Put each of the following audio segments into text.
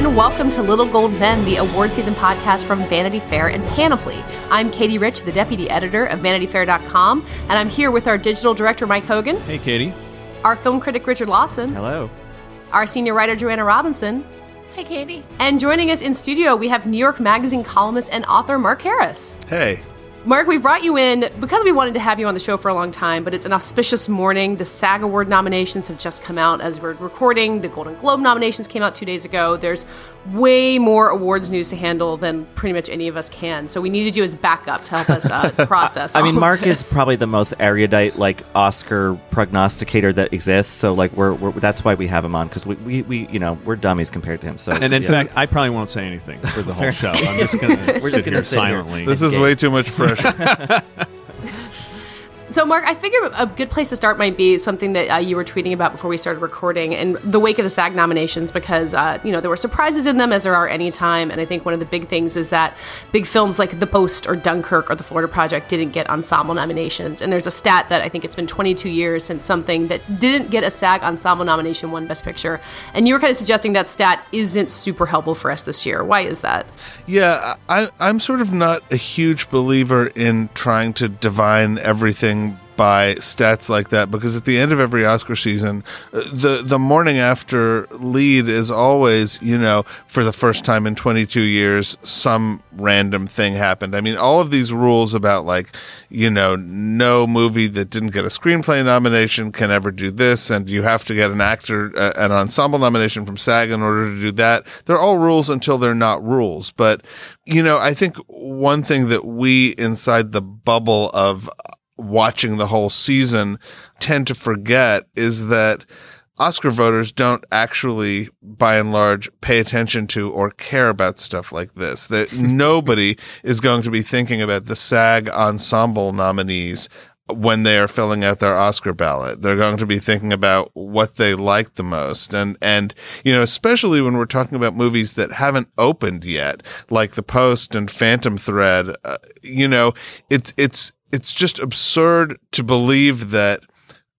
and welcome to Little Gold Men, the award season podcast from Vanity Fair and Panoply. I'm Katie Rich, the deputy editor of VanityFair.com, and I'm here with our digital director, Mike Hogan, Hey, Katie. our film critic, Richard Lawson, Hello. our senior writer, Joanna Robinson, Hi, Katie. and joining us in studio, we have New York Magazine columnist and author Mark Harris. Hey, Mark, we brought you in because we wanted to have you on the show for a long time, but it's an auspicious morning. The SAG Award nominations have just come out as we're recording. The Golden Globe nominations came out two days ago. There's way more awards news to handle than pretty much any of us can. So we needed you as backup to help us uh, process. I mean, all of Mark is probably the most erudite, like Oscar prognosticator that exists. So, like, we're, we're that's why we have him on because we, we, we, you know, we're dummies compared to him. So, And in yeah. fact, I probably won't say anything for the whole show. I'm just going to We're sit just gonna here sit here. silently. this is way too much pressure. tekrar. So, Mark, I figure a good place to start might be something that uh, you were tweeting about before we started recording in the wake of the SAG nominations, because, uh, you know, there were surprises in them as there are any time. And I think one of the big things is that big films like The Post or Dunkirk or The Florida Project didn't get ensemble nominations. And there's a stat that I think it's been 22 years since something that didn't get a SAG ensemble nomination won Best Picture. And you were kind of suggesting that stat isn't super helpful for us this year. Why is that? yeah, I, I'm sort of not a huge believer in trying to divine everything by stats like that because at the end of every Oscar season, the the morning after lead is always, you know, for the first time in 22 years, some random thing happened. I mean, all of these rules about like, you know, no movie that didn't get a screenplay nomination can ever do this, and you have to get an actor, uh, an ensemble nomination from SAG in order to do that. They're all rules until they're not rules. But, you know, I think one thing that we inside the bubble of watching the whole season tend to forget is that Oscar voters don't actually, by and large, pay attention to or care about stuff like this. That nobody is going to be thinking about the SAG ensemble nominees when they are filling out their Oscar ballot. They're going to be thinking about what they like the most. And, and, you know, especially when we're talking about movies that haven't opened yet, like The Post and Phantom Thread, uh, you know, it's, it's, it's just absurd to believe that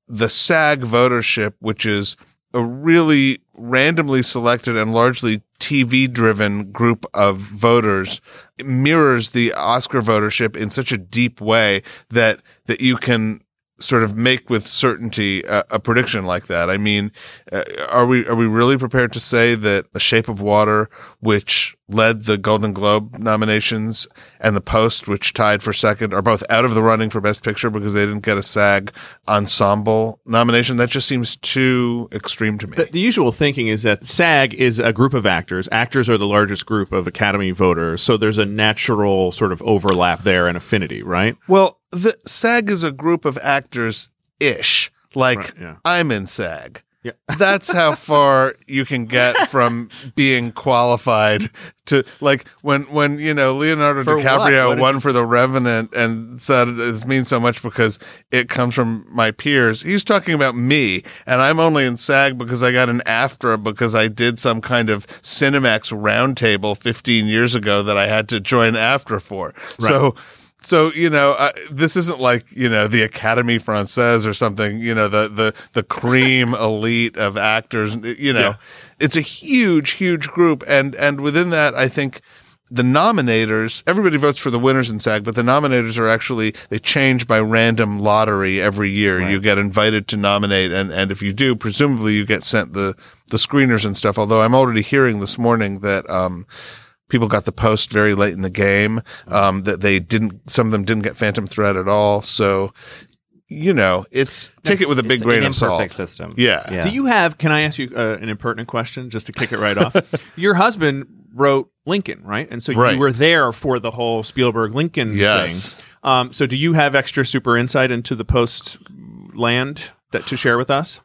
the SAG votership, which is a really randomly selected and largely TV driven group of voters, mirrors the Oscar votership in such a deep way that, that you can sort of make with certainty a, a prediction like that. I mean, uh, are we are we really prepared to say that The Shape of Water, which led the Golden Globe nominations, and The Post, which tied for second, are both out of the running for Best Picture because they didn't get a SAG ensemble nomination? That just seems too extreme to me. The, the usual thinking is that SAG is a group of actors. Actors are the largest group of Academy voters, so there's a natural sort of overlap there and affinity, right? Well, the SAG is a group of actors ish. Like Right, yeah. I'm in SAG. Yeah. That's how far you can get from being qualified to like when when you know Leonardo For? DiCaprio What did won for The Revenant and said this means so much because it comes from my peers. He's talking about me, and I'm only in SAG because I got an AFTRA because I did some kind of Cinemax roundtable 15 years ago that I had to join AFTRA for. So. So you know, uh, this isn't like you know the Académie Française or something. You know, the the the cream elite of actors. You know, Yeah. it's a huge, huge group, and and within that, I think the nominators. Everybody votes for the winners in SAG, but the nominators are actually they change by random lottery every year. You get invited to nominate, and and if you do, presumably you get sent the the screeners and stuff. Although I'm already hearing this morning that um people got the post very late in the game. Um, that they didn't, some of them didn't get Phantom Thread at all. So, you know, it's take it with a big It's grain an of salt. imperfect system. Yeah. yeah. Do you have? Can I ask you uh, an impertinent question just to kick it right off? Your husband wrote Lincoln, right? And so Right. you were there for the whole Spielberg Lincoln Yes. thing. Um, so do you have extra super insight into the post land that to share with us?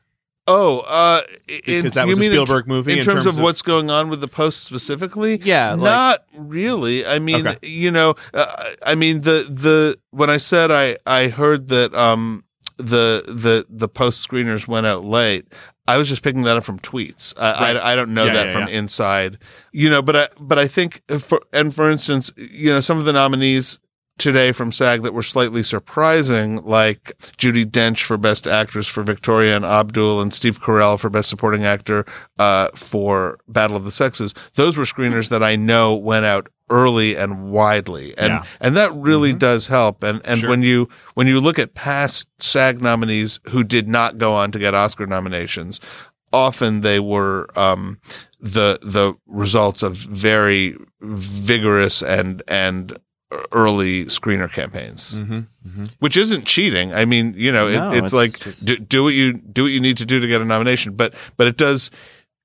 Oh, uh, in, Because that was a mean in Spielberg movie In, in terms, terms of, of- what's going on with the post specifically, Yeah, like- not really. I mean, Okay. you know, uh, I mean the the when I said I I heard that um the the the post screeners went out late. I was just picking that up from tweets. I Right. I, I don't know Yeah, that yeah, from yeah. inside, you know. But I but I think for and for instance, you know, some of the nominees today from SAG that were slightly surprising, like Judi Dench for Best Actress for Victoria and Abdul, and Steve Carell for Best Supporting Actor uh, for Battle of the Sexes. Those were screeners that I know went out early and widely, and Yeah. and that really does help. And and Sure. when you when you look at past SAG nominees who did not go on to get Oscar nominations, often they were um, the the results of very vigorous and and early screener campaigns, Mm-hmm. which isn't cheating. I mean, you know, No, it, it's, it's like just- do, do what you do what you need to do to get a nomination, but but it does.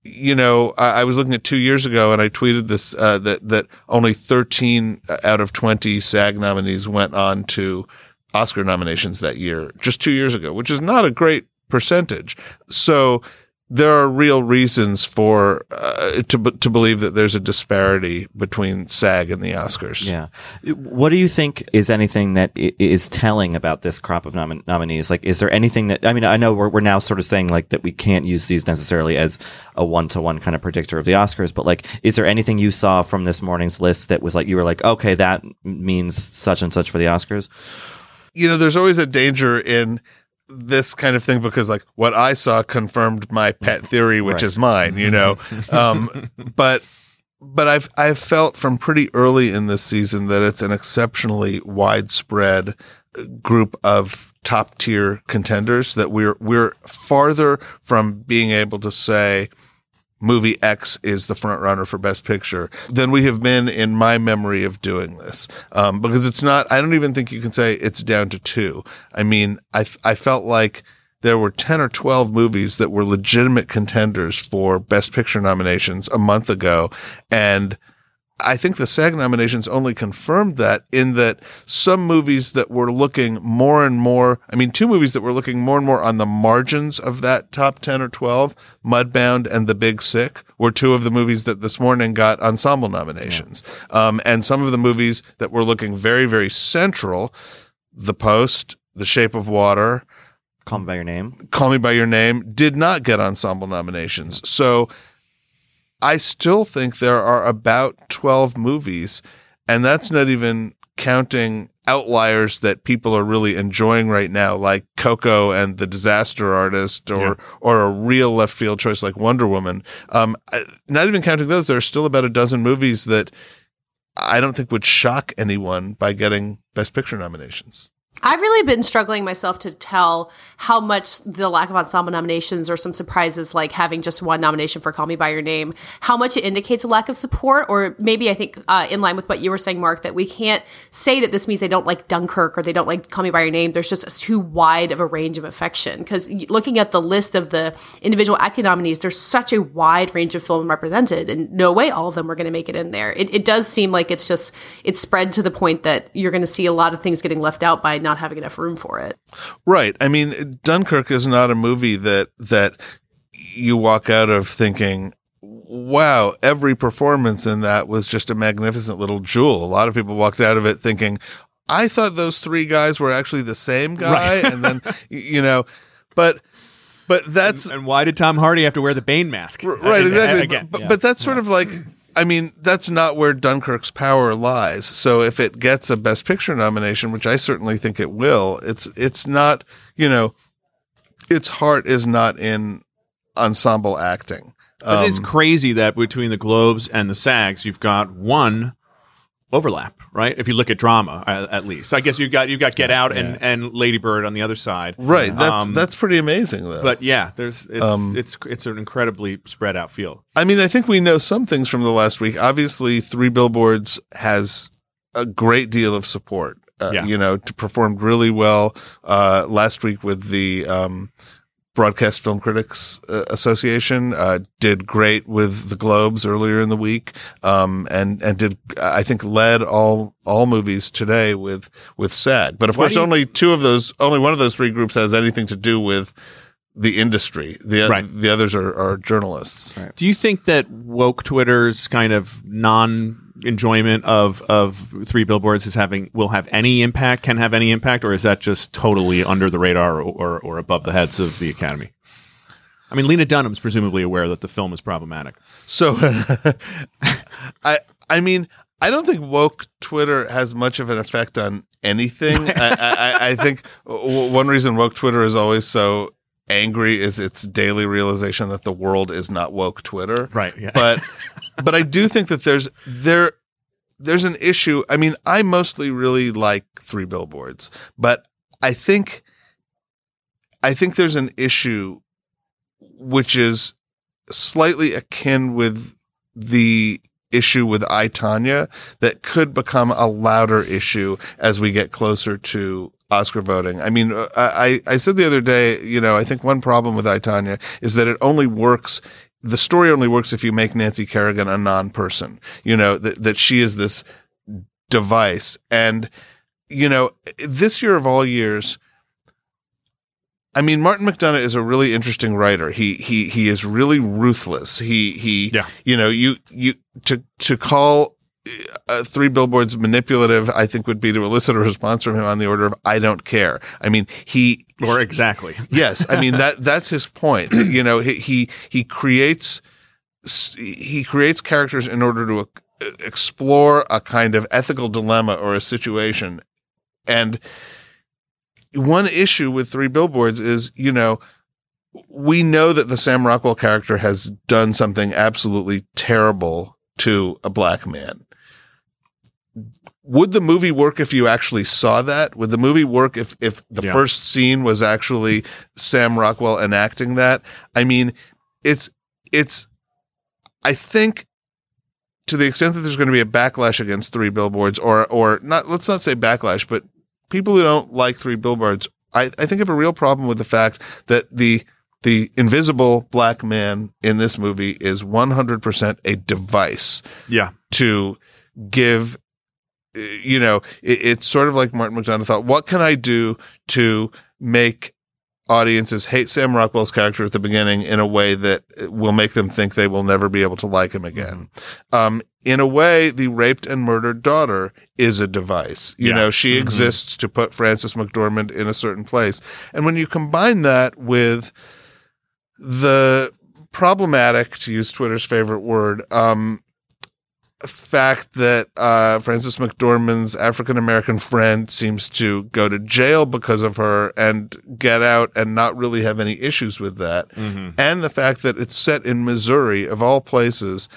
You know, I, I was looking at two years ago, and I tweeted this uh, that that only 13 out of 20 SAG nominees went on to Oscar nominations that year, just two years ago, which is not a great percentage. So there are real reasons for uh, to to believe that there's a disparity between SAG and the Oscars. Yeah. What do you think is anything that is telling about this crop of nomin- nominees? Like, is there anything that, I mean, I know we're, we're now sort of saying like that we can't use these necessarily as a one to one kind of predictor of the Oscars, but like, is there anything you saw from this morning's list that was like, you were like, okay, that means such and such for the Oscars? you know, there's always a danger in this kind of thing because like what I saw confirmed my pet theory, which Right. is mine, you know. um, but but I've I've felt from pretty early in this season that it's an exceptionally widespread uh, group of top tier contenders that we're we're farther from being able to say movie X is the front runner for Best Picture than we have been in my memory of doing this. Um, because it's not, I don't even think you can say it's down to two. I mean, I, I felt like there were 10 or 12 movies that were legitimate contenders for Best Picture nominations a month ago. And I think the SAG nominations only confirmed that in that some movies that were looking more and more, I mean, two movies that were looking more and more on the margins of that top 10 or 12, Mudbound and The Big Sick, were two of the movies that this morning got ensemble nominations. Um, and some of the movies that were looking very, very central, The Post, The Shape of Water, Call me by your name. Call Me by Your Name did not get ensemble nominations. So I still think there are about 12 movies, and that's not even counting outliers that people are really enjoying right now, like Coco and The Disaster Artist, or or a real left field choice like Wonder Woman. Um, not even counting those, there are still about a dozen movies that I don't think would shock anyone by getting Best Picture nominations. I've really been struggling myself to tell how much the lack of ensemble nominations or some surprises like having just one nomination for Call Me By Your Name, how much it indicates a lack of support, or maybe I think uh, in line with what you were saying, Mark, that we can't say that this means they don't like Dunkirk or they don't like Call Me By Your Name. There's just too wide of a range of affection. Because looking at the list of the individual acting nominees, there's such a wide range of film represented, and no way all of them are going to make it in there. It, it does seem like it's just it's spread to the point that you're going to see a lot of things getting left out by not having enough room for it. Right. I mean, Dunkirk is not a movie that that you walk out of thinking, "Wow, every performance in that was just a magnificent little jewel." A lot of people walked out of it thinking, "I thought those three guys were actually the same guy," and then you know, but but that's And why did Tom Hardy have to wear the Bane mask? R- right exactly Again, but, yeah. but that's sort of like i mean that's not where dunkirk's power lies. So if it gets a best picture nomination which i certainly think it will it's it's not you know its heart is not in ensemble acting. But it's Um, crazy that between the Globes and the SAGs, you've got one overlap, right? If you look at drama, uh, at least. I guess you've got you've got Get Out and, and Lady Bird on the other side, right that's Um, that's pretty amazing though But yeah, there's it's Um, it's it's an incredibly spread out field. I mean, I think we know some things from the last week. Obviously, Three Billboards has a great deal of support. Uh, Yeah. You know, to performed really well uh, last week with the um, Broadcast Film Critics uh, Association. Uh, did great with the Globes earlier in the week, um, and and did I think led all all movies today with with SAG. But of Why course, you- only two of those, only one of those three groups has anything to do with the industry. The Right. the others are, are journalists. Do you think that woke Twitter's kind of non enjoyment of of three billboards is having will have any impact? Can have any impact, or is that just totally under the radar or or, or above the heads of the Academy? I mean, Lena Dunham's presumably aware that the film is problematic. So, I I mean, I don't think woke Twitter has much of an effect on anything. I, I, I think one reason woke Twitter is always so angry is its daily realization that the world is not woke Twitter. Right. Yeah. But but I do think that there's there there's an issue. I mean, I mostly really like three billboards, but I think I think there's an issue which is slightly akin with the issue with I Tonya that could become a louder issue as we get closer to Oscar voting. I mean, uh, I, I said the other day, you know, I think one problem with I Tonya is that it only works. The story only works if you make Nancy Kerrigan a non-person, you know, that, that she is this device. And, you know, this year of all years, I mean, Martin McDonagh is a really interesting writer. He he he is really ruthless. He he Yeah. you know, you you to to call uh, three billboards manipulative, I think would be to elicit a response from him on the order of "I don't care." I mean, he or exactly. yes, I mean that that's his point. you know, he he he creates he creates characters in order to uh, explore a kind of ethical dilemma or a situation, and one issue with three billboards is you know we know that the Sam Rockwell character has done something absolutely terrible to a black man. Would the movie work if you actually saw that? Would the movie work if if the Yeah. first scene was actually Sam Rockwell enacting that? I mean, it's it's I think to the extent that there's going to be a backlash against three billboards or or not let's not say backlash, but people who don't like three billboards, I, I think have a real problem with the fact that the the invisible black man in this movie is 100% a device Yeah. to give you know it, it's sort of like martin mcdonagh thought what can i do to make audiences hate sam rockwell's character at the beginning in a way that will make them think they will never be able to like him again um, in a way the raped and murdered daughter is a device you Yeah. know she Mhm. exists to put Frances mcdormand in a certain place and when you combine that with the problematic to use twitter's favorite word um, fact that uh, Frances McDormand's African American friend seems to go to jail because of her and get out and not really have any issues with that, hmm and the fact that it's set in Missouri, of all places.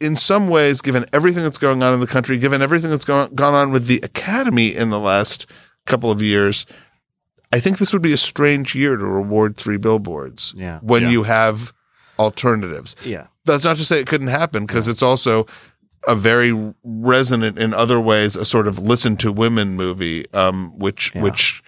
In some ways, given everything that's going on in the country, given everything that's gone, gone on with the academy in the last couple of years, I think this would be a strange year to reward three billboards Yeah. when Yeah. you have alternatives Yeah. that's not to say it couldn't happen because it's also a very resonant in other ways a sort of listen to women movie um which Yeah. which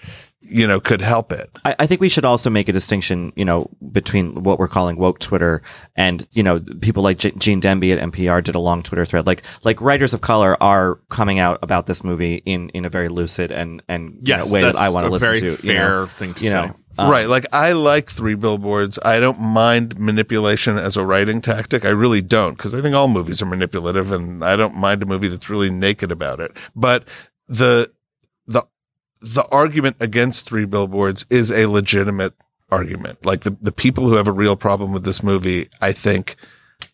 you know could help it I, I think we should also make a distinction, you know, between what we're calling woke Twitter and, you know, people like G- Gene Demby at NPR did a long Twitter thread. Like, like writers of color are coming out about this movie in, in a very lucid and, and you Yes, know, way that I want to listen very to. fair you know, thing to you say. um, right like i like three billboards i don't mind manipulation as a writing tactic i really don't because i think all movies are manipulative and i don't mind a movie that's really naked about it but the the the argument against three billboards is a legitimate argument like the, the people who have a real problem with this movie i think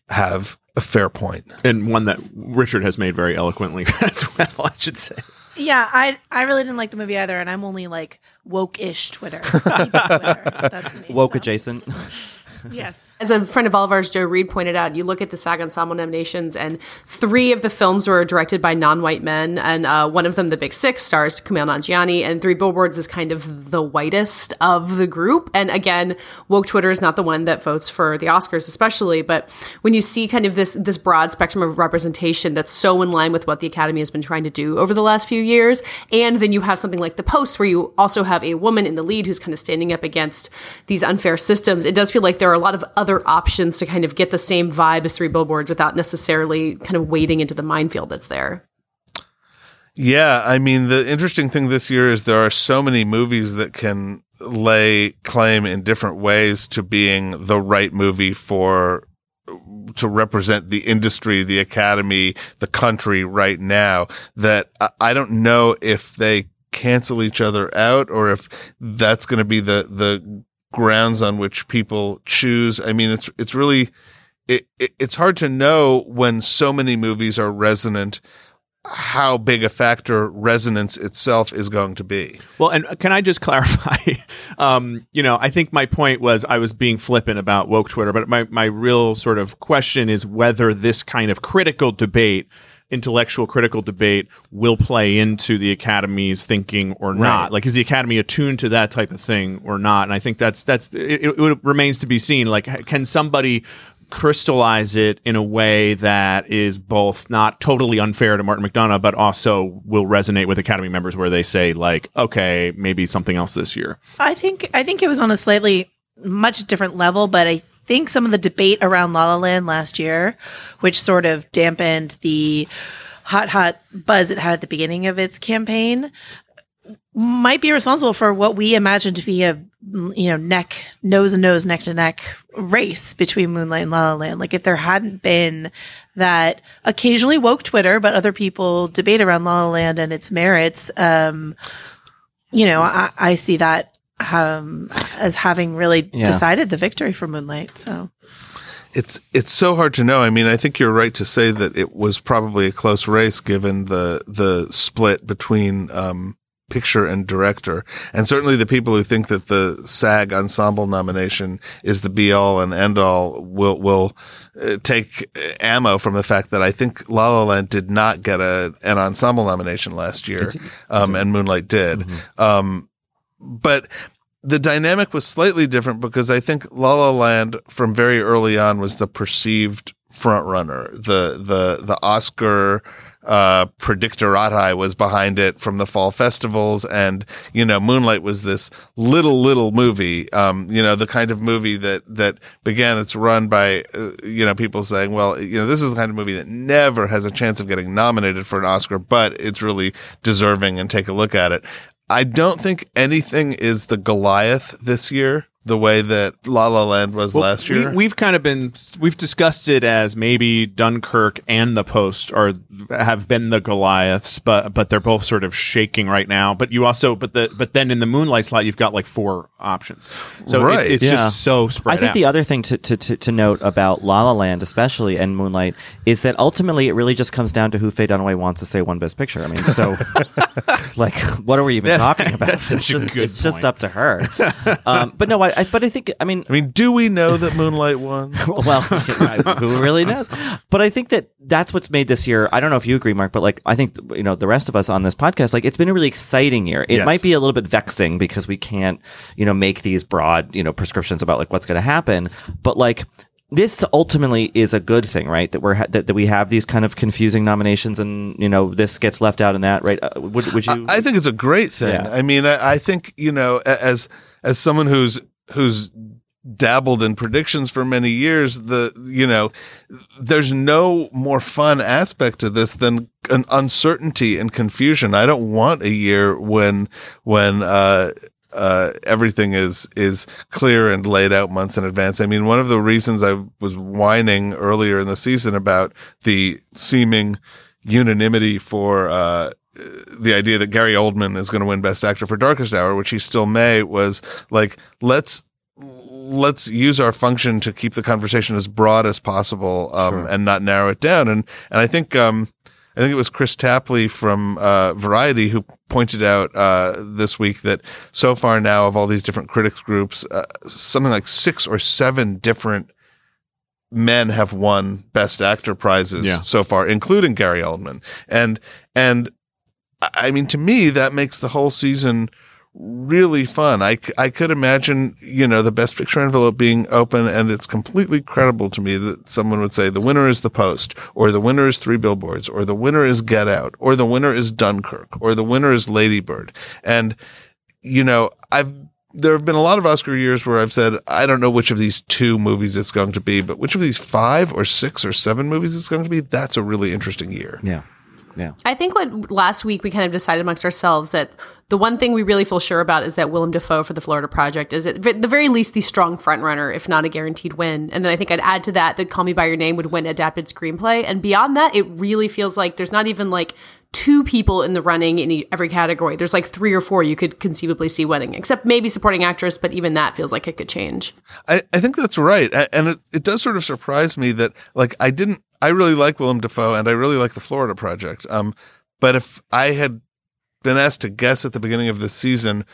have a fair point And one that Richard has made very eloquently as well, I should say. Yeah, I I really didn't like the movie either, and I'm only like woke-ish Twitter. Twitter. That's me, woke so. adjacent. Yes. As a friend of all of ours, Joe Reed, pointed out, you look at the SAG Ensemble nominations, and three of the films were directed by non-white men, and uh, one of them, The Big Sick, stars Kumail Nanjiani, and Three Billboards is kind of the whitest of the group. And again, woke Twitter is not the one that votes for the Oscars, especially, but when you see kind of this this broad spectrum of representation that's so in line with what the Academy has been trying to do over the last few years, and then you have something like The Post, where you also have a woman in the lead who's kind of standing up against these unfair systems, it does feel like there are a lot of other options to kind of get the same vibe as Three Billboards without necessarily kind of wading into the minefield that's there. Yeah, I mean the interesting thing this year is there are so many movies that can lay claim in different ways to being the right movie for to represent the industry, the academy, the country right now that I, I don't know if they cancel each other out or if that's going to be the the grounds on which people choose. I mean it's it's really it, it, it's hard to know when so many movies are resonant how big a factor resonance itself is going to be. Well, and can I just clarify? um, you know, I think my point was I was being flippant about woke Twitter, but my, my real sort of question is whether this kind of critical debate, intellectual critical debate, will play into the academy's thinking or not. Right. Like, is the academy attuned to that type of thing or not? And I think that's that's it, it, it remains to be seen. Like, can somebody crystallize it in a way that is both not totally unfair to Martin McDonagh, but also will resonate with Academy members where they say, like, okay, maybe something else this year. I think I think it was on a slightly much different level, but I think some of the debate around La La Land last year, which sort of dampened the hot hot buzz it had at the beginning of its campaign, might be responsible for what we imagine to be a you know neck nose and nose neck to neck race between Moonlight and La La Land. Like if there hadn't been that occasionally woke Twitter, but other people debate around La La Land and its merits. Um, you know, I, I see that um, as having really Yeah. decided the victory for Moonlight. So It's it's so hard to know. I mean, I think you're right to say that it was probably a close race given the the split between um, picture and director, and certainly the people who think that the SAG ensemble nomination is the be all and end all will will uh, take ammo from the fact that I think La La Land did not get a an ensemble nomination last year, um, and Moonlight did. Um, but the dynamic was slightly different because I think La La Land from very early on was the perceived front runner. The the the Oscar uh predictorati was behind it from the fall festivals and you know moonlight was this little little movie um you know the kind of movie that that began its run by uh, you know people saying well you know this is the kind of movie that never has a chance of getting nominated for an oscar but it's really deserving and take a look at it I don't think anything is the Goliath this year, the way that La La Land was Well, last year. We, have kind of been we've discussed it as maybe Dunkirk and The Post are have been the Goliaths, but but they're both sort of shaking right now. But you also but the but then in the Moonlight slot you've got like four options, so it- Right. it's Yeah. just so spread I think out. the other thing to, to, to, to note about La La Land, especially and Moonlight, is that ultimately it really just comes down to who Faye Dunaway wants to say one best picture. I mean, so like, what are we even talking about? that's such it's a just, good it's just up to her. um, but no, I, I, but I think, I mean, I mean, do we know that Moonlight won? well, who really knows? But I think that that's what's made this year. I don't know if you agree, Mark, but like I think you know the rest of us on this podcast, like it's been a really exciting year. It Yes. might be a little bit vexing because we can't you know make these broad you know prescriptions about like what's going to happen, but like. This ultimately is a good thing, right? That we're ha- that, that we have these kind of confusing nominations, and you know this gets left out in that, right? Uh, would, would you? I, I think it's a great thing. Yeah. I mean, I, I think you know, as as someone who's who's dabbled in predictions for many years, the you know, there's no more fun aspect to this than an uncertainty and confusion. I don't want a year when when uh uh, everything is is clear and laid out months in advance. I mean, one of the reasons I was whining earlier in the season about the seeming unanimity for uh, the idea that Gary Oldman is going to win Best Actor for Darkest Hour, which he still may, was like let's let's use our function to keep the conversation as broad as possible um, and not narrow it down. And and I think um, I think it was Kris Tapley from uh, Variety who pointed out uh, this week that so far now of all these different critics groups, uh, something like six or seven different men have won Best Actor prizes Yeah. so far, including Gary Oldman. And and I- mean, to me, that makes the whole season really fun. I, I could imagine, you know, the best picture envelope being open and it's completely credible to me that someone would say the winner is the post or the winner is three billboards or the winner is get out or the winner is Dunkirk or the winner is Ladybird. And, you know, I've, there have been a lot of Oscar years where I've said, I don't know which of these two movies it's going to be, but which of these five or six or seven movies it's going to be, that's a really interesting year. yeah, yeah. I think what last week we kind of decided amongst ourselves that the one thing we really feel sure about is that Willem Dafoe for the Florida Project is at the very least the strong front runner, if not a guaranteed win. And then I think I'd add to that that Call Me by Your Name would win adapted screenplay. And beyond that, it really feels like there's not even like two people in the running in every category. There's like three or four you could conceivably see winning, except maybe supporting actress, but even that feels like it could change. I, I think that's right. And it, it does sort of surprise me that, like, I didn't, I really like Willem Dafoe and I really like the Florida Project. Um, but if I had been asked to guess at the beginning of this season,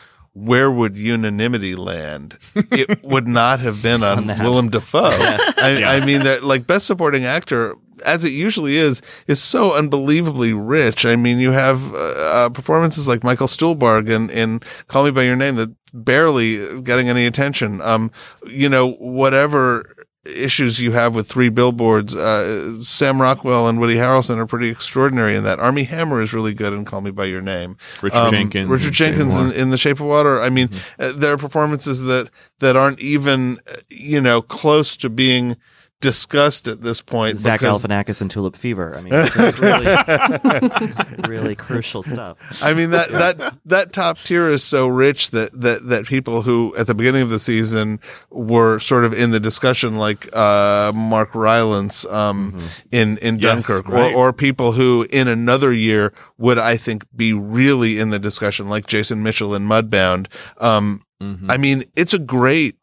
where would unanimity land? It would not have been on, that. Willem Dafoe. I, I mean that like best supporting actor, as it usually is, is so unbelievably rich. I mean, you have uh, uh, performances like Michael Stuhlbarg in, in Call Me by Your Name that barely getting any attention. Um, you know, whatever issues you have with three billboards, uh, Sam Rockwell and Woody Harrelson are pretty extraordinary in that. Armie Hammer is really good in Call Me by Your Name. Richard Um, Jenkins Richard Jenkins in, in The Shape of Water. I mean, uh, there are performances that that aren't even uh, you know close to being discussed at this point. Zach because- Galifianakis and Tulip Fever. I mean, really, really crucial stuff. I mean that that that top tier is so rich that that that people who at the beginning of the season were sort of in the discussion, like uh, Mark Rylance um, in in Mm-hmm. Yes, Dunkirk, right. or or people who in another year would I think be really in the discussion, like Jason Mitchell in Mudbound. Um, Mhm. I mean, it's a great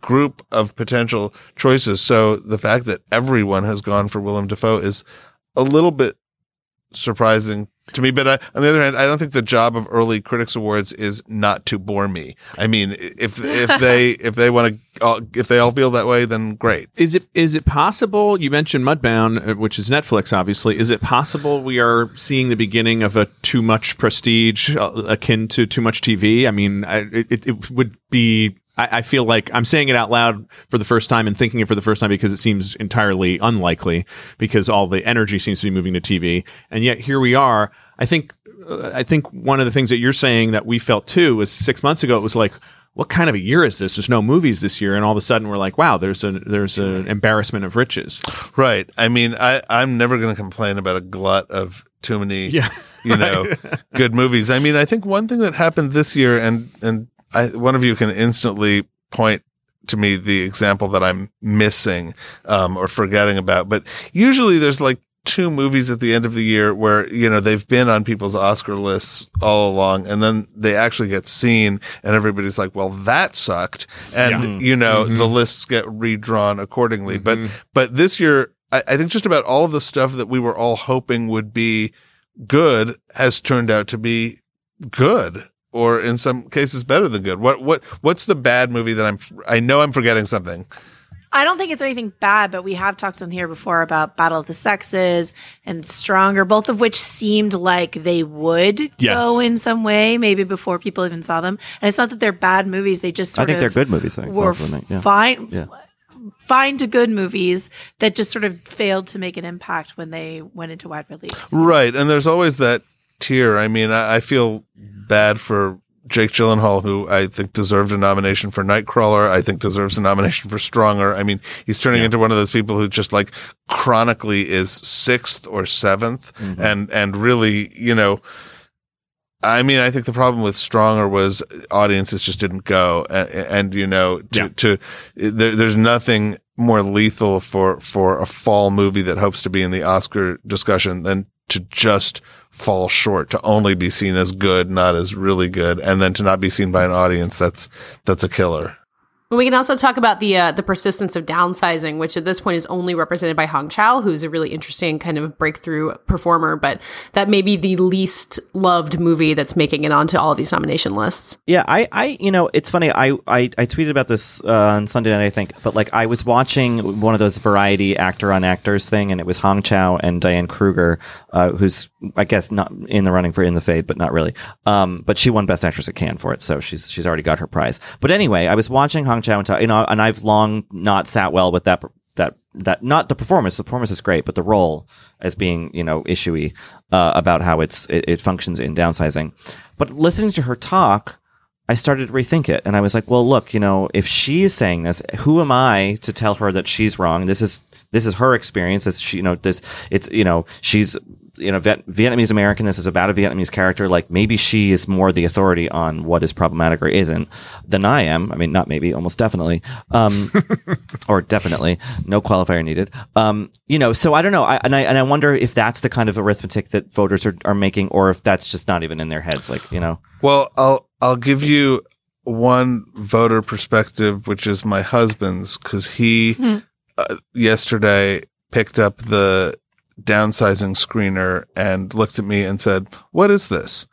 group of potential choices. So the fact that everyone has gone for Willem Dafoe is a little bit surprising to me. But I, on the other hand, I don't think the job of early critics awards is not to bore me. I mean, if if they if they want to if they all feel that way, then great. Is it is it possible? You mentioned Mudbound, uh, which is Netflix, obviously. Is it possible we are seeing the beginning of a too much prestige uh, akin to too much TV? I mean, I, it, it would be. I, I feel like I'm saying it out loud for the first time and thinking it for the first time because it seems entirely unlikely because all the energy seems to be moving to TV, and yet here we are. I think uh, I think one of the things that you're saying that we felt too was six months ago. It was like what kind of a year is this? There's no movies this year, and all of a sudden we're like, wow, there's a there's an embarrassment of riches. Right. I mean, I I'm never going to complain about a glut of too many. Yeah. you know, good movies. I mean, I think one thing that happened this year, and and I, one of you can instantly point to me the example that I'm missing um, or forgetting about. But usually, there's like two movies at the end of the year where you know they've been on people's Oscar lists all along, and then they actually get seen, and everybody's like, "Well, that sucked," and you know the lists get redrawn accordingly. But but this year, I, I think just about all of the stuff that we were all hoping would be good has turned out to be good or in some cases better than good. What what what's the bad movie that I'm I know I'm forgetting something. I don't think it's anything bad, but we have talked on here before about Battle of the Sexes and Stronger, both of which seemed like they would Yes. go in some way, maybe before people even saw them. And it's not that they're bad movies; they just I think of they're good movies. I think, were both of them, yeah. fine, Yeah. fine to good movies that just sort of failed to make an impact when they went into wide release. Right, and there's always that tier. I mean, I, I feel bad for Jake Gyllenhaal, who I think deserved a nomination for Nightcrawler. I think deserves a nomination for Stronger. I mean, he's turning into one of those people who just like chronically is sixth or 7th mm-hmm. and and really, you know. I mean, I think the problem with Stronger was audiences just didn't go, and, and you know, to, Yeah. to there, there's nothing more lethal for for a fall movie that hopes to be in the Oscar discussion than to just fall short, to only be seen as good, not as really good, and then to not be seen by an audience. That's that's a killer. Well, we can also talk about the uh, the persistence of downsizing, which at this point is only represented by Hong Chau, who's a really interesting kind of breakthrough performer, but that may be the least loved movie that's making it onto all of these nomination lists. Yeah, I, I, you know, it's funny. I, I, I tweeted about this uh, on Sunday night, I think. But like, I was watching one of those variety actor on actors thing, and it was Hong Chau and Diane Kruger, uh, who's I guess not in the running for In the Fade, but not really. Um, but she won Best Actress at Cannes for it, so she's she's already got her prize. But anyway, I was watching Hong Chau and ta- you know, and I've long not sat well with that that that not the performance. The performance is great, but the role as being you know issuey uh, about how it's it, it functions in downsizing. But listening to her talk. I started to rethink it, and I was like, "Well, look, you know, if she is saying this, who am I to tell her that she's wrong? This is this is her experience. This she, you know, this it's you know, she's you know Viet- Vietnamese American. This is about a Vietnamese character. Like maybe she is more the authority on what is problematic or isn't than I am. I mean, not maybe, almost definitely, um, or definitely, no qualifier needed. Um, you know, so I don't know, I, and I and I wonder if that's the kind of arithmetic that voters are, are making, or if that's just not even in their heads. Like you know, Well, I'll I'll give you one voter perspective, which is my husband's, because he uh, yesterday picked up the downsizing screener and looked at me and said, "What is this?"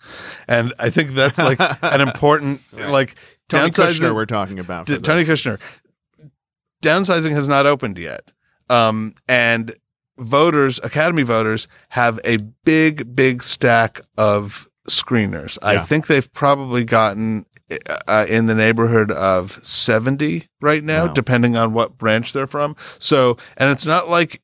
And I think that's like an important like Tony downsizing- Kushner we're talking about. D- Tony Kushner. Downsizing has not opened yet. Um, and voters, Academy voters, have a big, big stack of screeners. I think they've probably gotten uh, in the neighborhood of 70 right now, Wow. depending on what branch they're from. So, and it's not like,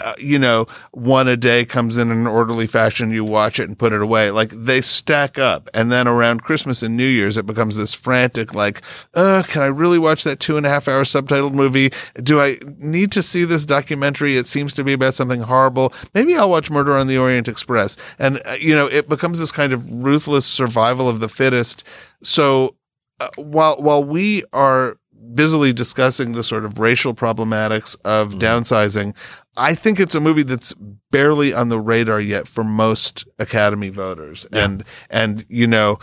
uh, you know, one a day comes in an orderly fashion. You watch it and put it away. Like they stack up. And then around Christmas and New Year's, it becomes this frantic, like, uh, can I really watch that two and a half hour subtitled movie? Do I need to see this documentary? It seems to be about something horrible. Maybe I'll watch Murder on the Orient Express. And, uh, you know, it becomes this kind of ruthless survival of the fittest. So, uh, while, while we are busily discussing the sort of racial problematics of Mhm. downsizing, I think it's a movie that's barely on the radar yet for most Academy voters. Yeah. And, and, you know,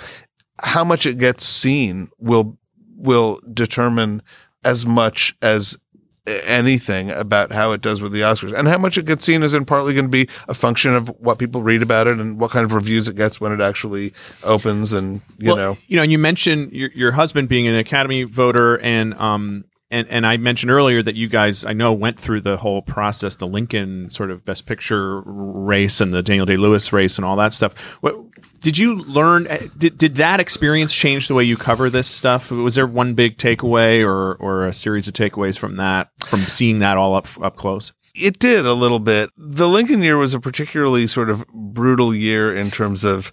how much it gets seen will, will determine as much as anything about how it does with the Oscars and how much it gets seen is in partly going to be a function of what people read about it and what kind of reviews it gets when it actually opens and you well, know you know, and you mentioned your, your husband being an Academy voter, and um, and and I mentioned earlier that you guys, I know, went through the whole process, the Lincoln sort of Best Picture race and the Daniel Day Lewis race and all that stuff. What did you learn? uh, Did did that experience change the way you cover this stuff? Was there one big takeaway or or a series of takeaways from that, from seeing that all up up close? It did a little bit. The Lincoln year was a particularly sort of brutal year in terms of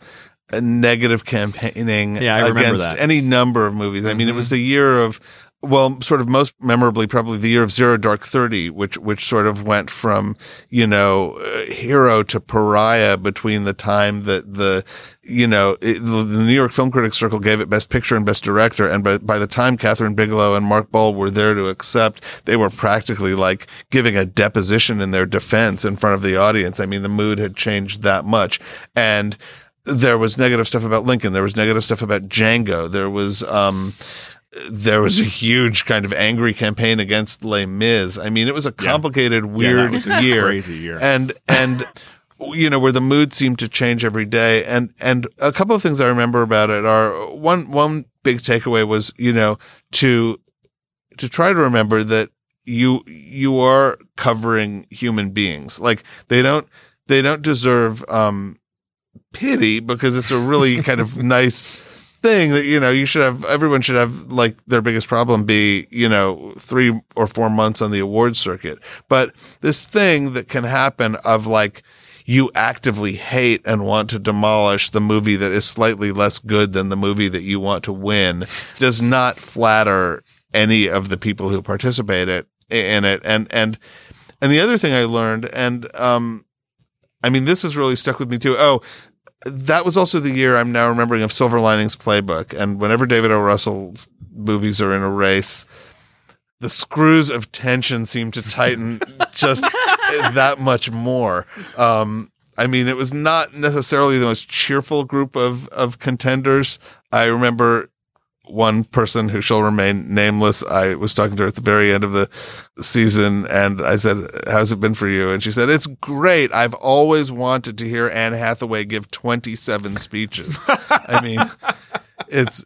uh, negative campaigning Yeah, against that. any number of movies. I mean, it Mhm. was the year of well, sort of most memorably, probably the year of Zero Dark Thirty, which which sort of went from you know uh, hero to pariah between the time that the you know it, the New York Film Critics Circle gave it Best Picture and Best Director, and by by the time Kathryn Bigelow and Mark Boal were there to accept, they were practically like giving a deposition in their defense in front of the audience. I mean, the mood had changed that much, and there was negative stuff about Lincoln. There was negative stuff about Django. There was, um, there was a huge kind of angry campaign against Les Mis. I mean, it was a complicated, Yeah, weird a year crazy year. and and you know where the mood seemed to change every day and and a couple of things i remember about it are one one big takeaway was you know to to try to remember that you you are covering human beings like they don't they don't deserve um pity because it's a really kind of nice thing that you know you should have everyone should have like their biggest problem be you know 3 or 4 months on the awards circuit. But this thing that can happen of like you actively hate and want to demolish the movie that is slightly less good than the movie that you want to win does not flatter any of the people who participate in it. And and and the other thing I learned and um I mean this has really stuck with me too. Oh that was also the year I'm now remembering of Silver Linings Playbook. And whenever David O. Russell's movies are in a race, the screws of tension seem to tighten just that much more. Um, I mean, it was not necessarily the most cheerful group of, of contenders. I remember one person who shall remain nameless. I was talking to her at the very end of the season and I said, how's it been for you? And she said, it's great. I've always wanted to hear Anne Hathaway give 27 speeches. I mean, it's,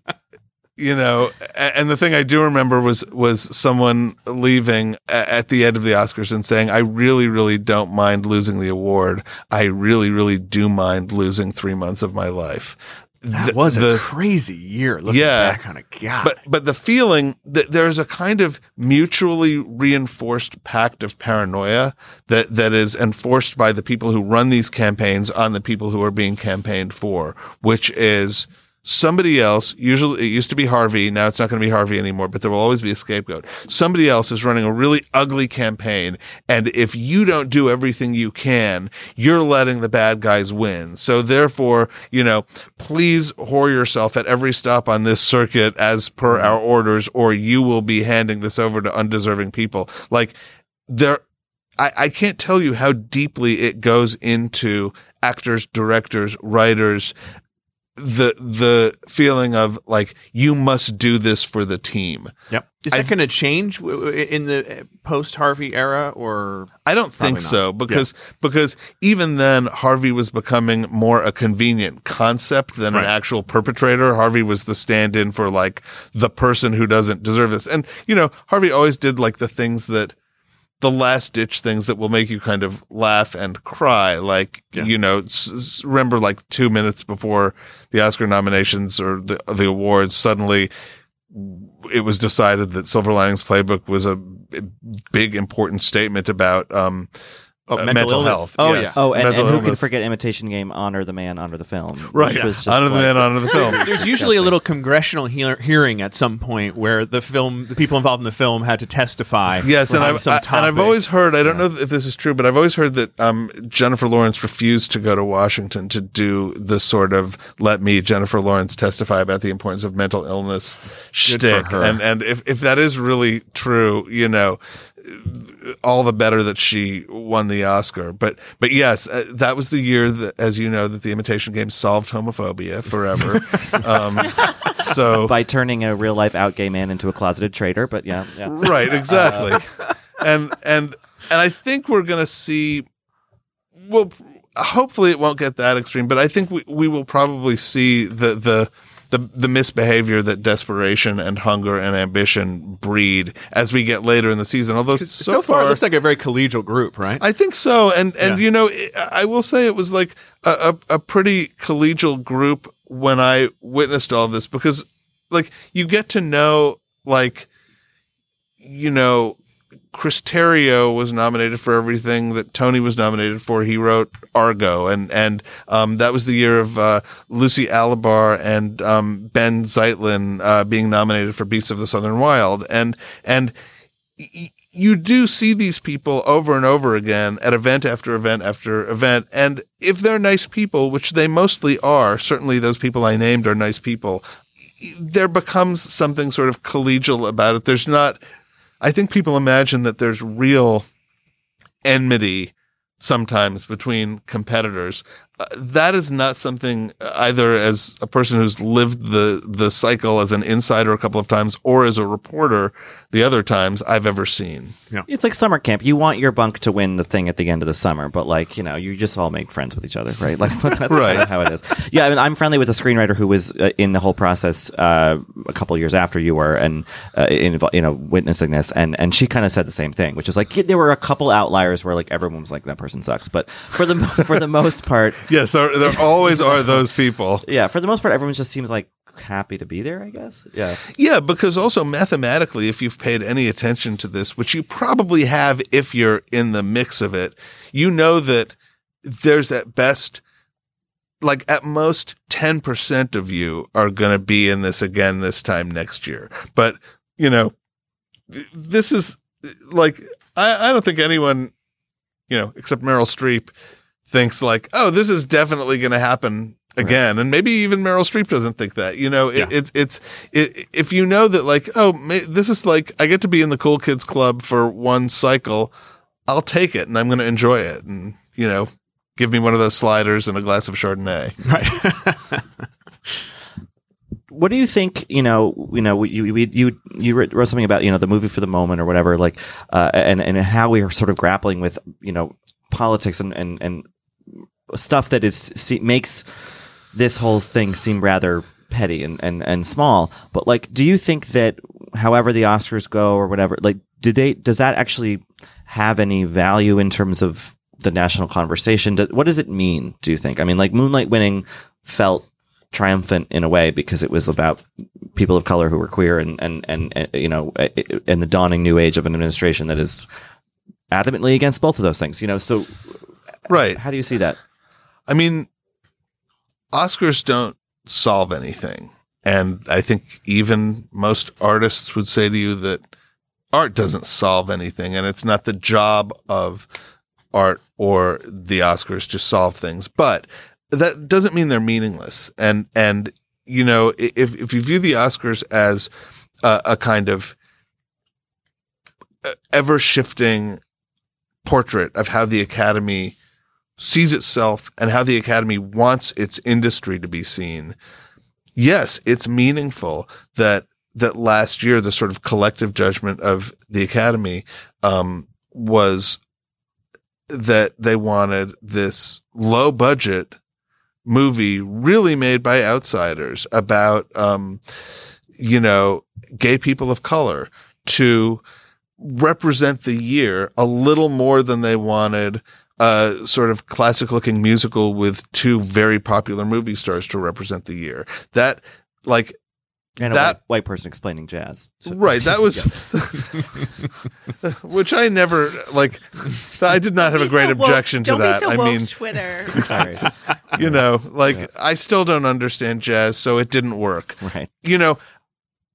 you know, and the thing I do remember was, was someone leaving at the end of the Oscars and saying, I really, really don't mind losing the award. I really, really do mind losing three months of my life. That The- was a the- crazy year. Looking Yeah. back on it, God. but but the feeling that there's a kind of mutually reinforced pact of paranoia that that is enforced by the people who run these campaigns on the people who are being campaigned for, which is somebody else, usually it used to be Harvey, now it's not going to be Harvey anymore, but there will always be a scapegoat. Somebody else is running a really ugly campaign. And if you don't do everything you can, you're letting the bad guys win. So therefore, you know, please whore yourself at every stop on this circuit as per mm-hmm. our orders, or you will be handing this over to undeserving people. Like there, I, I can't tell you how deeply it goes into actors, directors, writers, the the feeling of like you must do this for the team. Yep. Is that going to change w- w- in the uh, post Harvey era, or I don't think not. so because because even then Harvey was becoming more a convenient concept than Right. an actual perpetrator. Harvey was the stand-in for like the person who doesn't deserve this. And you know, Harvey always did like the things that the last ditch things that will make you kind of laugh and cry like Yeah. you know s- remember like 2 minutes before the Oscar nominations or the the awards suddenly it was decided that Silver Linings Playbook was a big important statement about um, oh, uh, mental, mental health. Oh Yes. yeah. Oh, and, and who can forget Imitation Game? Honor the man, honor the film. which Right. was just Honor the like- man, honor the film. There's usually a little congressional hear- hearing at some point where the film, the people involved in the film, had to testify. Yes, and I've, some I, and I've always heard. I don't know if this is true, but I've always heard that um, Jennifer Lawrence refused to go to Washington to do the sort of "let me Jennifer Lawrence testify about the importance of mental illness" shtick. her. And and if if that is really true, you know, all the better that she won the Oscar. But but yes, uh, that was the year that, as you know, that the Imitation Game solved homophobia forever. um, so by turning a real life out gay man into a closeted traitor. But yeah, yeah. right exactly and and and i think we're gonna see well hopefully it won't get that extreme but i think we, we will probably see the the the, the misbehavior that desperation and hunger and ambition breed as we get later in the season although so, So, far, it looks like a very collegial group, right? I think so, and and Yeah. you know, I I will say it was like a, a, a pretty collegial group when I witnessed all of this because, like, you get to know, like, you know, Chris Terrio was nominated for everything that Tony was nominated for. He wrote Argo, and and um, that was the year of uh, Lucy Alibar and um, Ben Zeitlin uh, being nominated for Beasts of the Southern Wild, and and y- you do see these people over and over again at event after event after event. And if they're nice people, which they mostly are, certainly those people I named are nice people, there becomes something sort of collegial about it. There's not, I think people imagine that there's real enmity sometimes between competitors. Uh, that is not something either as a person who's lived the the cycle as an insider a couple of times or as a reporter the other times I've ever seen. It's like summer camp. You want your bunk to win the thing at the end of the summer, but like you know, you just all make friends with each other, right? Like that's Right. kind of how it is. Yeah, I mean, I'm friendly with a screenwriter who was uh, in the whole process uh, a couple years after you were, and uh, in, you know, witnessing this, and and she kind of said the same thing, which is like yeah, there were a couple outliers where like everyone was like that person sucks, but for the for the most part, Yes, there there always are those people. yeah, for the most part, everyone just seems like happy to be there. I guess. Yeah. Yeah, because also mathematically, if you've paid any attention to this, which you probably have if you're in the mix of it, you know that there's at best, like at most 10% of you are going to be in this again this time next year. But, you know, this is like, I, I don't think anyone, you know, except Meryl Streep thinks like, oh, this is definitely going to happen again. And maybe even Meryl Streep doesn't think that, you know, it, Yeah. it's, it's, it, if you know that like, oh, may, this is like, I get to be in the cool kids club for one cycle, I'll take it and I'm going to enjoy it. And, you know, give me one of those sliders and a glass of Chardonnay. Right. what do you think? You know, you know, you you you, wrote something about you know the movie for the moment or whatever, like, uh, and and how we are sort of grappling with you know politics and and and stuff that is se- makes this whole thing seem rather petty and, and, and small. But like, do you think that however the Oscars go or whatever, like, do they, does that actually have any value in terms of the national conversation? Do, what does it mean, do you think? I mean, like Moonlight winning felt triumphant in a way because it was about people of color who were queer and, and, and, and you know, eh, eh, in the dawning new age of an administration that is adamantly against both of those things, you know, so Right. how do you see that? I mean, Oscars don't solve anything. And I think even most artists would say to you that art doesn't solve anything and it's not the job of art or the Oscars to solve things. But that doesn't mean they're meaningless. And, and, you know, if, if you view the Oscars as a, a kind of uh, ever shifting portrait of how the Academy sees itself and how the Academy wants its industry to be seen. Yes, it's meaningful that that last year the sort of collective judgment of the Academy um, was that they wanted this low budget movie really made by outsiders about um, you know gay people of color to represent the year a little more than they wanted a sort of classic looking musical with two very popular movie stars to represent the year. That like and a that white, white person explaining jazz. So- right that was which I never like I did not have a great so objection to Don't that. Be so I woke, mean, Twitter. Sorry. you know, like I still don't understand jazz so it didn't work. right. you know,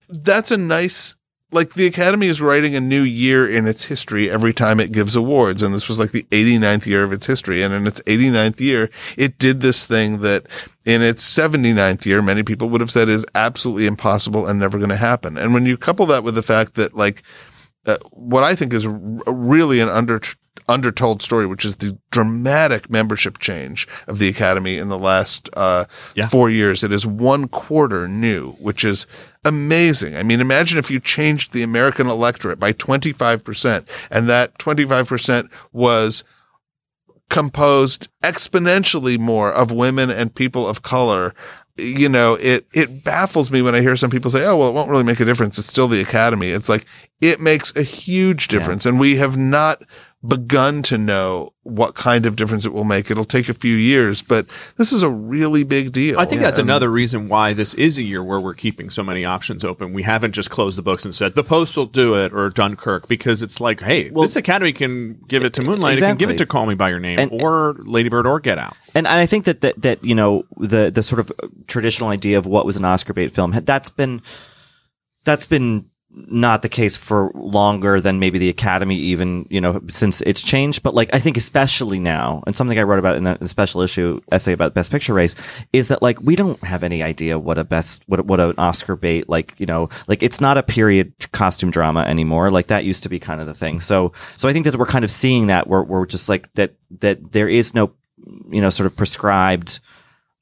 that's a nice like the Academy is writing a new year in its history every time it gives awards. And this was like the 89th year of its history. And in its 89th year, it did this thing that in its 79th year, many people would have said is absolutely impossible and never going to happen. And when you couple that with the fact that like, what I think is r- really an under undertold story, which is the dramatic membership change of the Academy in the last uh, Yeah. four years. It is one quarter new, which is amazing. I mean, imagine if you changed the American electorate by 25%, and that 25% was composed exponentially more of women and people of color. You know, it, it baffles me when I hear some people say, oh, well, it won't really make a difference. It's still the academy. It's like, it makes a huge difference. And we have not begun to know what kind of difference it will make. It'll take a few years, but this is a really big deal. I think that's another reason why this is a year where we're keeping so many options open. We haven't just closed the books and said the Post will do it or Dunkirk because it's like, hey, this Academy can give it to Moonlight, it can give it to Call Me by Your Name And- or Lady Bird or Get Out. And and I think that, that that you know the the sort of traditional idea of what was an Oscar bait film that's been that's been not the case for longer than maybe the Academy even you know since it's changed. But like I think especially now, and something I wrote about in the, special issue essay about Best Picture race is that like we don't have any idea what a best what what an Oscar bait like you know like it's not a period costume drama anymore. Like that used to be kind of the thing. So so I think that we're kind of seeing that we're we're just like that that there is no you know, sort of prescribed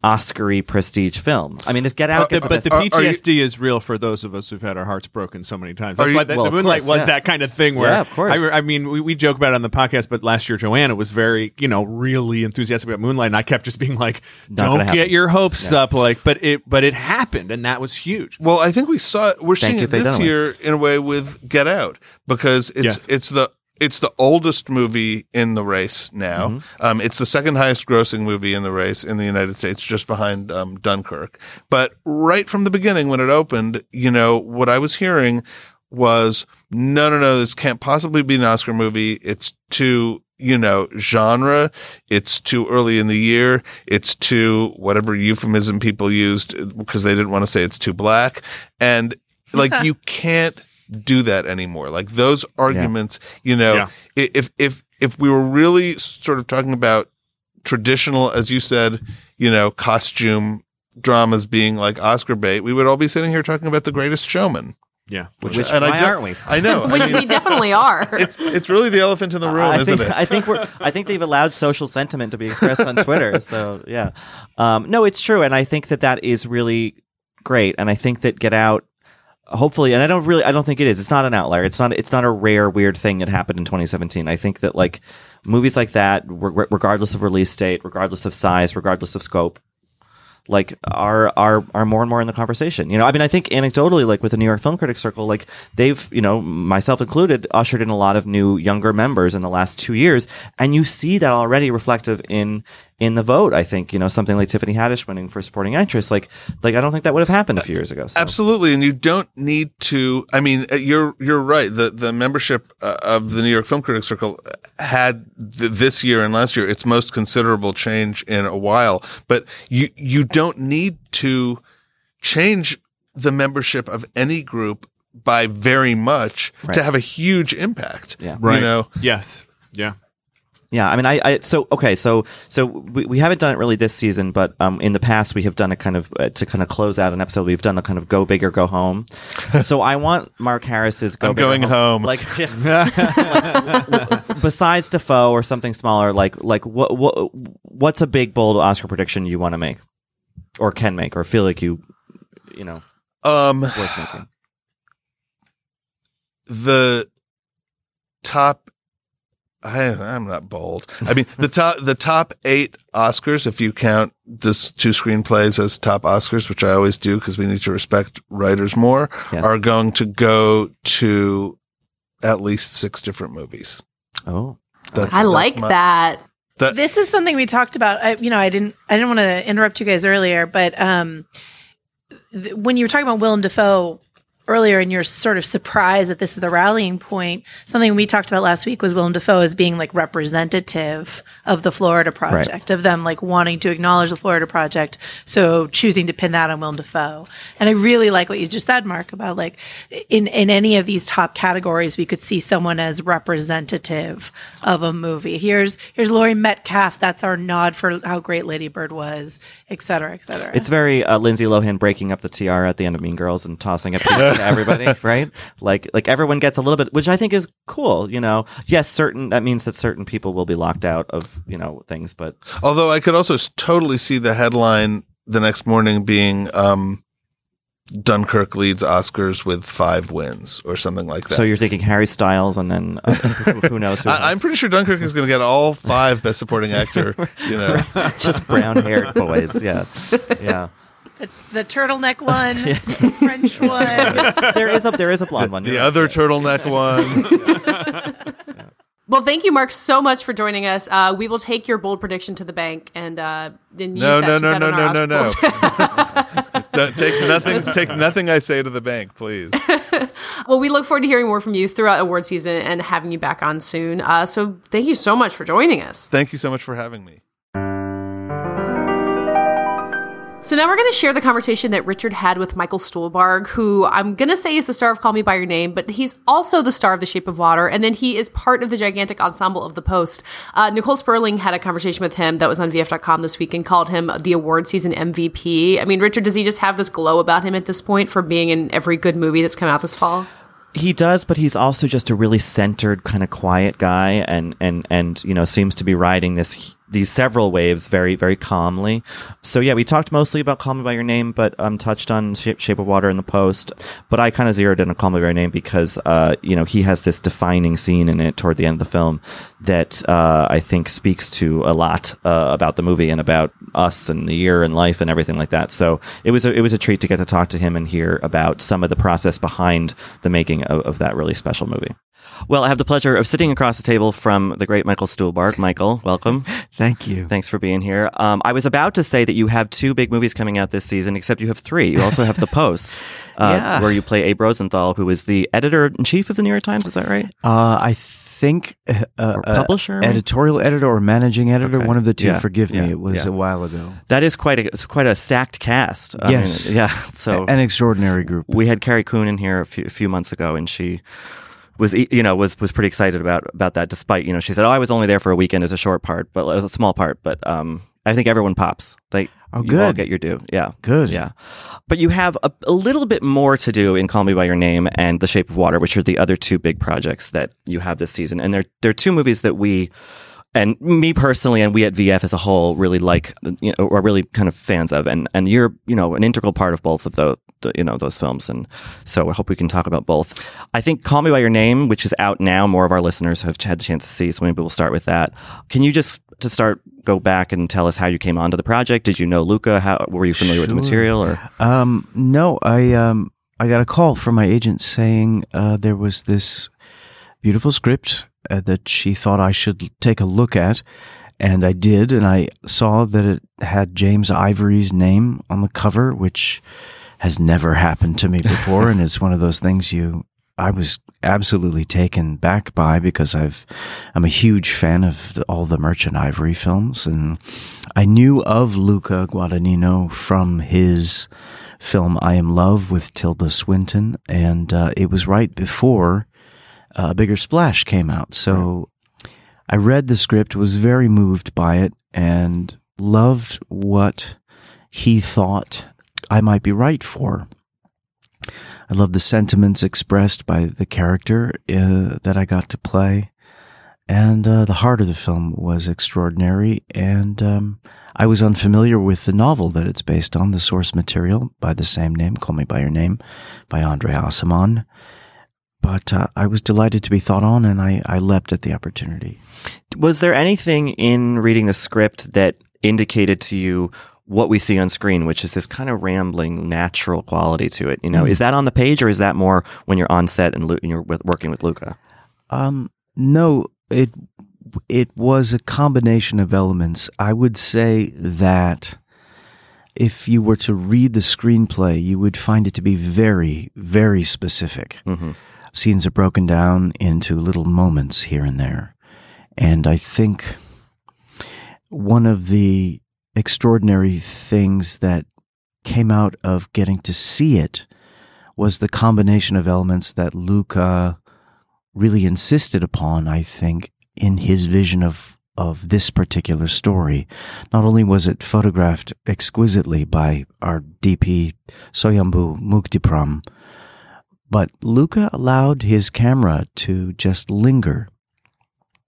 Oscar-y prestige film. I mean, if Get Out But the, but the are- are you- PTSD is real for those of us who've had our hearts broken so many times. That's Are you- why the, Well, the Moonlight course, was yeah. that kind of thing where, Yeah, of course. I, I mean, we, we joke about it on the podcast, but last year Joanna was very, you know, really enthusiastic about Moonlight, and I kept just being like, Not "Don't happen." get your hopes up," like, but it, but it happened, and that was huge. Well, I think we saw it, we're Thank seeing it this Dunaway. year in a way with Get Out because it's Yes. it's the it's the oldest movie in the race now. Mm-hmm. Um, it's the second highest grossing movie in the race in the United States, just behind um, Dunkirk. But right from the beginning, when it opened, you know what I was hearing was no, no, no, this can't possibly be an Oscar movie. It's too you know, genre. It's too early in the year. It's too whatever euphemism people used because they didn't want to say it's too black. And like you can't do that anymore. Like those arguments, you know, Yeah. if if if we were really sort of talking about traditional, as you said, you know, costume dramas being like Oscar bait, we would all be sitting here talking about the greatest showman. Yeah, Which, Which- and I why don't- aren't we? I know. I Which mean, we definitely are. it's it's really the elephant in the room, I isn't think, it? I think we're. I think they've allowed social sentiment to be expressed on Twitter. So yeah, um, no, it's true, and I think that that is really great. And I think that Get Out, hopefully, and I don't really, I don't think it is. It's not an outlier. It's not. It's not a rare weird thing that happened in 2017. I think that like movies like that, re- regardless of release date, regardless of size, regardless of scope, like are are are more and more in the conversation. You know, I mean, I think anecdotally, like with the New York Film Critics Circle, like they've, you know, myself included, ushered in a lot of new younger members in the last two years, and you see that already reflective in in the vote. I think you know something like Tiffany Haddish winning for supporting actress, like like I don't think that would have happened a few years ago. So. Absolutely, and you don't need to. I mean, uh, you're you're right. The the membership uh, of the New York Film Critics Circle had th- this year and last year its most considerable change in a while. But you you don't need to change the membership of any group by very much Right. to have a huge impact. Yeah. Right. You know, Yes. Yeah. Yeah, I mean, I, I so okay, so so we, we haven't done it really this season, but um, in the past we have done a kind of uh, to kind of close out an episode. We've done a kind of go big or go home. so I want Mark Harris's go I'm big or going home. Like, besides Dafoe or something smaller, like like what what what's a big bold Oscar prediction you want to make, or can make, or feel like you you know um, worth making. the top I, I'm not bold. I mean, the top the top eight Oscars, if you count this two screenplays as top Oscars, which I always do because we need to respect writers more, Yes. are going to go to at least six different movies. Oh, That's, I that's like my- that. that- this is something we talked about. I, you know, I didn't, I didn't want to interrupt you guys earlier, but um, th- when you were talking about Willem Dafoe earlier, and you're sort of surprised that this is the rallying point, something we talked about last week was Willem Dafoe as being like representative of the Florida Project, of them like wanting to acknowledge the Florida Project, so choosing to pin that on Willem Dafoe. And I really like what you just said, Mark, about like in in any of these top categories, we could see someone as representative of a movie. Here's here's Laurie Metcalf. That's our nod for how great Lady Bird was, et cetera, et cetera. It's very uh, Lindsay Lohan breaking up the tiara at the end of Mean Girls and tossing a everybody, right? Like like everyone gets a little bit, which I think is cool. You know, yes, certain that means that certain people will be locked out of you know things, but Although I could also totally see the headline the next morning being um, Dunkirk leads Oscars with five wins or something like that. so you're thinking Harry Styles and then uh, who, who knows? Who I, I'm pretty sure Dunkirk is going to get all five Best Supporting Actor. You know, just brown haired boys. Yeah, yeah. The, the turtleneck one, French one. There is a there is a blonde one. the right. other turtleneck one. Well, thank you, Mark, so much for joining us. Uh, we will take your bold prediction to the bank and uh, then use No, that no, to no, bet no, on our no, no, Oscar no. polls. Don't take nothing. Take nothing I say to the bank, please. well, we look forward to hearing more from you throughout award season and having you back on soon. Uh, so thank you so much for joining us. Thank you so much for having me. So now we're going to share the conversation that Richard had with Michael Stuhlbarg, who I'm going to say is the star of Call Me by Your Name, but he's also the star of The Shape of Water, and then he is part of the gigantic ensemble of The Post. Uh, Nicole Sperling had a conversation with him that was on VF.com this week and called him the award season MVP. I mean, Richard, does he just have this glow about him at this point for being in every good movie that's come out this fall? He does, but he's also just a really centered, kind of quiet guy, and and and you know seems to be riding this these several waves very very calmly. So yeah, we talked mostly about Call Me by Your Name, but um touched on Shape, Shape of Water in the post. But I kind of zeroed in on Call Me by Your Name because uh you know he has this defining scene in it toward the end of the film that uh I think speaks to a lot uh, about the movie and about us and the year and life and everything like that. So it was a, it was a treat to get to talk to him and hear about some of the process behind the making of, of that really special movie. Well, I have the pleasure of sitting across the table from the great Michael Stuhlbarg. Michael, welcome. Thank you. Thanks for being here. Um, I was about to say that you have two big movies coming out this season, except you have three. You also have The Post, uh, Yeah. where you play Abe Rosenthal, who is the editor in chief of the New York Times. Is that right? Uh, I think uh, uh, Or publisher? editorial editor, or managing editor. Okay. One of the two. Yeah, Forgive yeah, me. It was yeah. a while ago. That is quite a it's quite a stacked cast. I mean, Yes. yeah. So An extraordinary group. we had Carrie Coon in here a few, a few months ago, and she was you know was was pretty excited about about that. Despite you know she said, "Oh, I was only there for a weekend as a short part, but it was a small part." But um, I think everyone pops. Like, Oh, you all good. get your due. Yeah, Good. Yeah, but you have a, a little bit more to do in Call Me by Your Name and The Shape of Water, which are the other two big projects that you have this season, and they're they're two movies that we. And me personally, and we at VF as a whole, really like, you know, are really kind of fans of, and and you're, you know, an integral part of both of those, the, you know, those films, and so I hope we can talk about both. I think "Call Me by Your Name," which is out now, more of our listeners have had the chance to see, so maybe we'll start with that. Can you just to start go back and tell us how you came onto the project? Did you know Luca? How were you familiar with the material? Or Um, no, I um, I got a call from my agent saying uh, there was this beautiful script uh, that she thought I should take a look at, and I did, and I saw that it had James Ivory's name on the cover, which has never happened to me before, and it's one of those things you I was absolutely taken back by because I've I'm a huge fan of the, all the Merchant Ivory films, and I knew of Luca Guadagnino from his film I Am Love with Tilda Swinton, and uh, it was right before uh, Bigger Splash came out. So I read the script, was very moved by it, and loved what he thought I might be right for. I love the sentiments expressed by the character uh, that I got to play. And uh, the heart of the film was extraordinary. And um, I was unfamiliar with the novel that it's based on, the source material by the same name, Call Me By Your Name, by Andre Aciman. But uh, I was delighted to be thought on, and I, I leapt at the opportunity. Was there anything in reading the script that indicated to you what we see on screen, which is this kind of rambling, natural quality to it? You know, Mm. is that on the page, or is that more when you're on set and, Lu- and you're with, working with Luca? Um, no, it it was a combination of elements. I would say that if you were to read the screenplay, you would find it to be very, very specific. hmm Scenes are broken down into little moments here and there, and I think one of the extraordinary things that came out of getting to see it was the combination of elements that Luca really insisted upon, I think, in his vision of, of this particular story. Not only was it photographed exquisitely by our DP Sayombhu Mukdeeprom, but Luca allowed his camera to just linger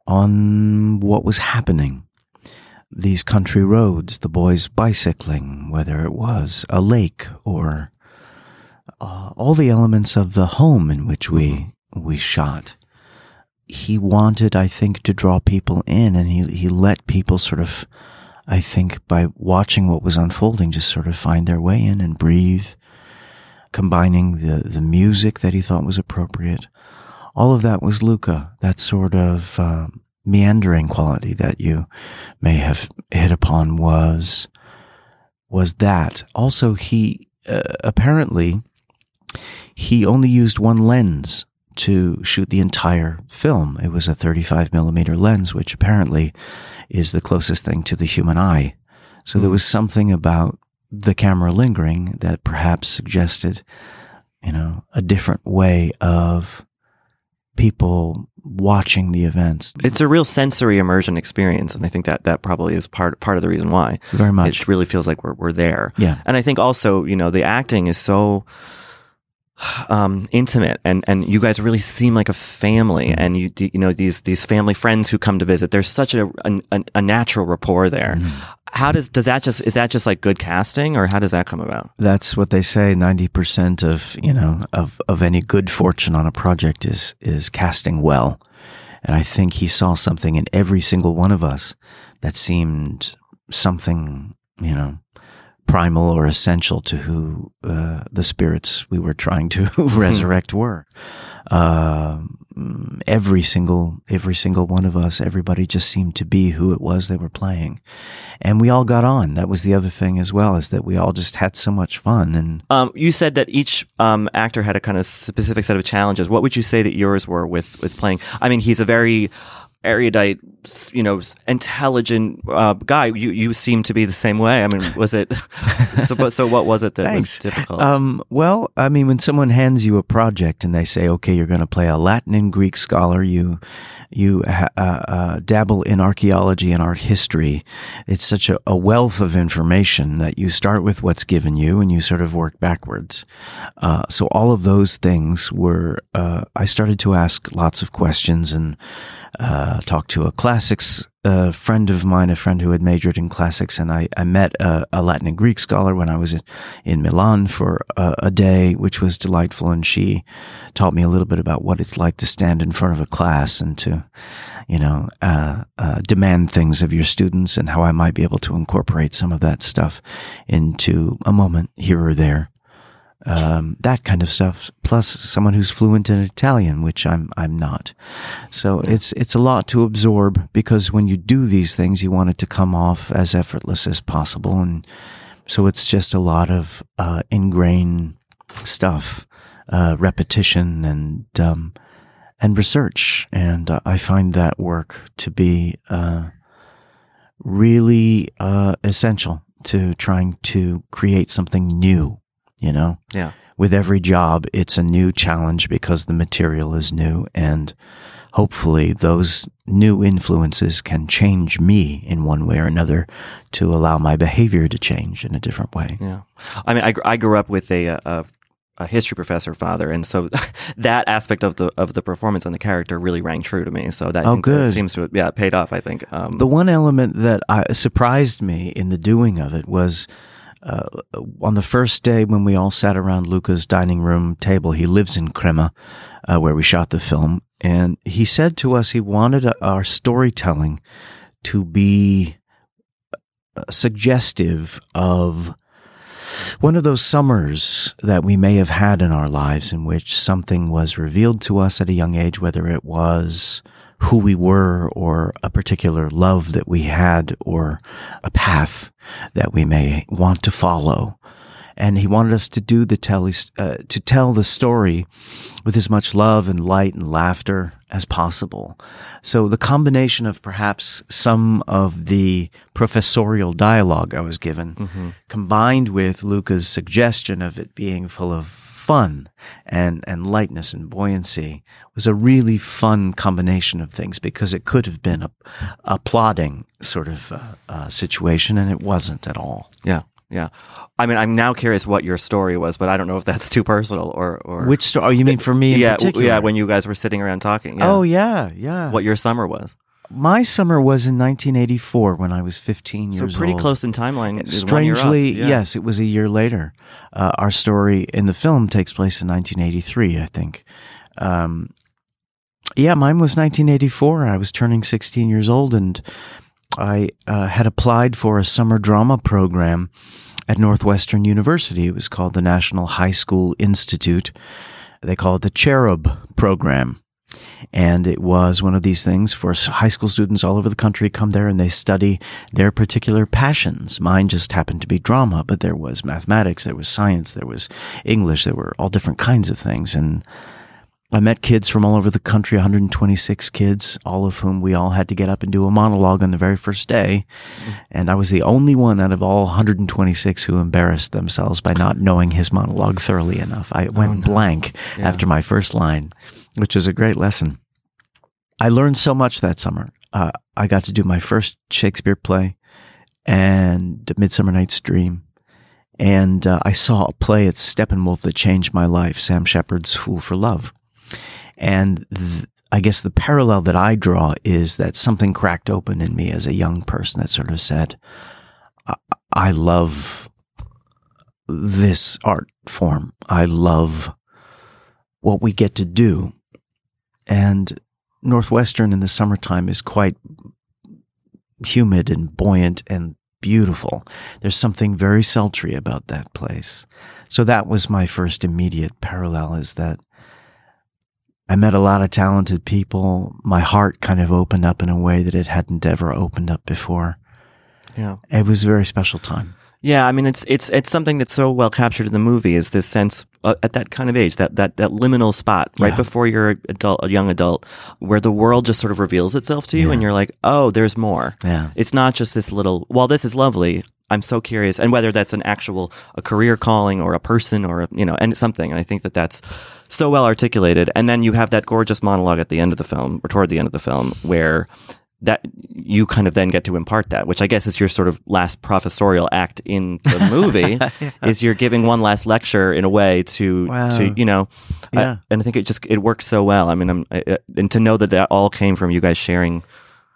on what was happening. These country roads, the boys bicycling, whether it was a lake or uh, all the elements of the home in which we we shot. He wanted, I think, to draw people in, and he he let people sort of, I think, by watching what was unfolding, just sort of find their way in and breathe, combining the the music that he thought was appropriate. All of that was Luca. That sort of uh, meandering quality that you may have hit upon was was that. Also, he uh, apparently he only used one lens to shoot the entire film. It was a 35 millimeter lens, which apparently is the closest thing to the human eye. So there was something about the camera lingering that perhaps suggested, you know, a different way of people watching the events. It's a real sensory immersion experience, and I think that that probably is part part of the reason why Very much. it really feels like we're we're there. Yeah. And I think also, you know, the acting is so um, intimate, and and you guys really seem like a family, and you you know these these family friends who come to visit. There's such a a, a natural rapport there. How does does that just is that just like good casting, or how does that come about? That's what they say. Ninety percent of you know of of any good fortune on a project is is casting well, and I think he saw something in every single one of us that seemed something you know primal or essential to who uh, the spirits we were trying to resurrect were. Um, every single every single one of us, everybody just seemed to be who it was they were playing, and we all got on. That was the other thing as well, is that we all just had so much fun. And Um, you said that each um, actor had a kind of specific set of challenges. What would you say that yours were with with playing? I mean, he's a very erudite, you know, intelligent uh, guy. You you seem to be the same way. I mean, was it? so, but, so what was it that was difficult? Um, well, I mean, when someone hands you a project and they say, "Okay, you're going to play a Latin and Greek scholar," you you uh, uh, dabble in archaeology and art history. It's such a, a wealth of information that you start with what's given you and you sort of work backwards. Uh, so all of those things were. Uh, I started to ask lots of questions and uh, talked to a classics uh, friend of mine, a friend who had majored in classics, and I, I met a, a Latin and Greek scholar when I was in, in Milan for a, a day, which was delightful. And she taught me a little bit about what it's like to stand in front of a class and to, you know, uh, uh, demand things of your students and how I might be able to incorporate some of that stuff into a moment here or there um, that kind of stuff. Plus, someone who's fluent in Italian, which I'm I'm not. So it's it's a lot to absorb because when you do these things, you want it to come off as effortless as possible, and so it's just a lot of uh, ingrained stuff uh, repetition and um, and research, and uh, I find that work to be uh, really uh, essential to trying to create something new. You know, Yeah. with every job, it's a new challenge because the material is new, and hopefully, those new influences can change me in one way or another to allow my behavior to change in a different way. Yeah, I mean, I, I grew up with a, a a history professor father, and so that aspect of the of the performance and the character really rang true to me. So that Oh, good. seems to have, yeah paid off. I think. Um, The one element that I, surprised me in the doing of it was uh, on the first day when we all sat around Luca's dining room table. He lives in Crema, uh, where we shot the film, and he said to us he wanted our storytelling to be uh, suggestive of one of those summers that we may have had in our lives in which something was revealed to us at a young age, whether it was who we were or a particular love that we had or a path that we may want to follow. And he wanted us to do the tell, uh, to tell the story with as much love and light and laughter as possible. So the combination of perhaps some of the professorial dialogue I was given combined with Luca's suggestion of it being full of fun and, and lightness and buoyancy was a really fun combination of things because it could have been a, a plodding sort of uh, uh, situation and it wasn't at all. yeah, yeah. I mean, I'm now curious what your story was, but I don't know if that's too personal or or Which story? Oh, you mean for me in yeah, particular? yeah. When you guys were sitting around talking. Yeah. Oh, yeah, yeah. what your summer was. My summer was in 1984 when I was 15 years old. So pretty old. close in timeline. is one year off. Strangely, Yeah. yes, it was a year later. Uh, our story in the film takes place in 1983, I think. Um, yeah, mine was 1984. I was turning 16 years old, and I uh, had applied for a summer drama program at Northwestern University. It was called the National High School Institute. They call it the Cherub Program. And it was one of these things for high school students all over the country come there and they study their particular passions. Mine just happened to be drama, but there was mathematics, there was science, there was English, there were all different kinds of things. And I met kids from all over the country, 126 kids, all of whom we all had to get up and do a monologue on the very first day. And I was the only one out of all 126 who embarrassed themselves by not knowing his monologue thoroughly enough. I went blank after my first line, which was a great lesson. I learned so much that summer. Uh, I got to do my first Shakespeare play and Midsummer Night's Dream. And uh, I saw a play at Steppenwolf that changed my life, Sam Shepard's Fool for Love. And th- I guess the parallel that I draw is that something cracked open in me as a young person that sort of said, I, I love this art form. I love what we get to do. And Northwestern in the summertime is quite humid and buoyant and beautiful. There's something very sultry about that place. So that was my first immediate parallel is that I met a lot of talented people. My heart kind of opened up in a way that it hadn't ever opened up before. Yeah. It was a very special time. Yeah, I mean it's it's it's something that's so well captured in the movie is this sense uh, at that kind of age that that that liminal spot right Yeah. before you're a adult a young adult where the world just sort of reveals itself to you Yeah. and you're like oh there's more Yeah. it's not just this little while this is lovely I'm so curious and whether that's an actual a career calling or a person or a, you know and something and I think that that's so well articulated and then you have that gorgeous monologue at the end of the film or toward the end of the film where that you kind of then get to impart that, which I guess is your sort of last professorial act in the movie, is you're giving one last lecture in a way to, Wow. to you know, I- Yeah. and I think it just it works so well. I mean, I'm, I, I- and to know that that all came from you guys sharing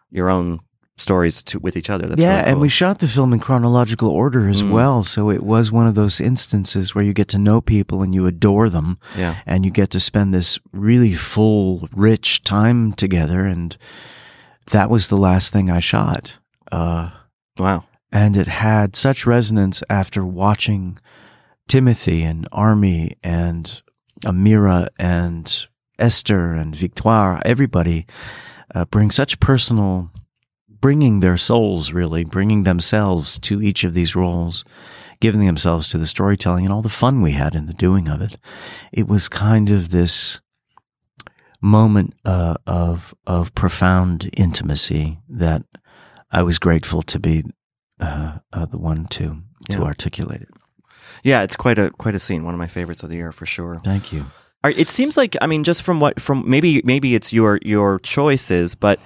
your own stories to, with each other. That's yeah, really and we shot the film in chronological order as Mm. well. So it was one of those instances where you get to know people and you adore them. yeah, and you get to spend this really full, rich time together. And that was the last thing I shot. Uh, wow, and it had such resonance after watching Timothée and Armie and Amira and Esther and Victoire, everybody uh, bring such personal, bringing their souls really, bringing themselves to each of these roles, giving themselves to the storytelling and all the fun we had in the doing of it. It was kind of this moment uh, of of profound intimacy that I was grateful to be uh, uh, the one to to Yeah. articulate it. Yeah, it's quite a quite a scene. One of my favorites of the year for sure. Thank you. It seems like I mean, just from what from maybe maybe it's your your choices, but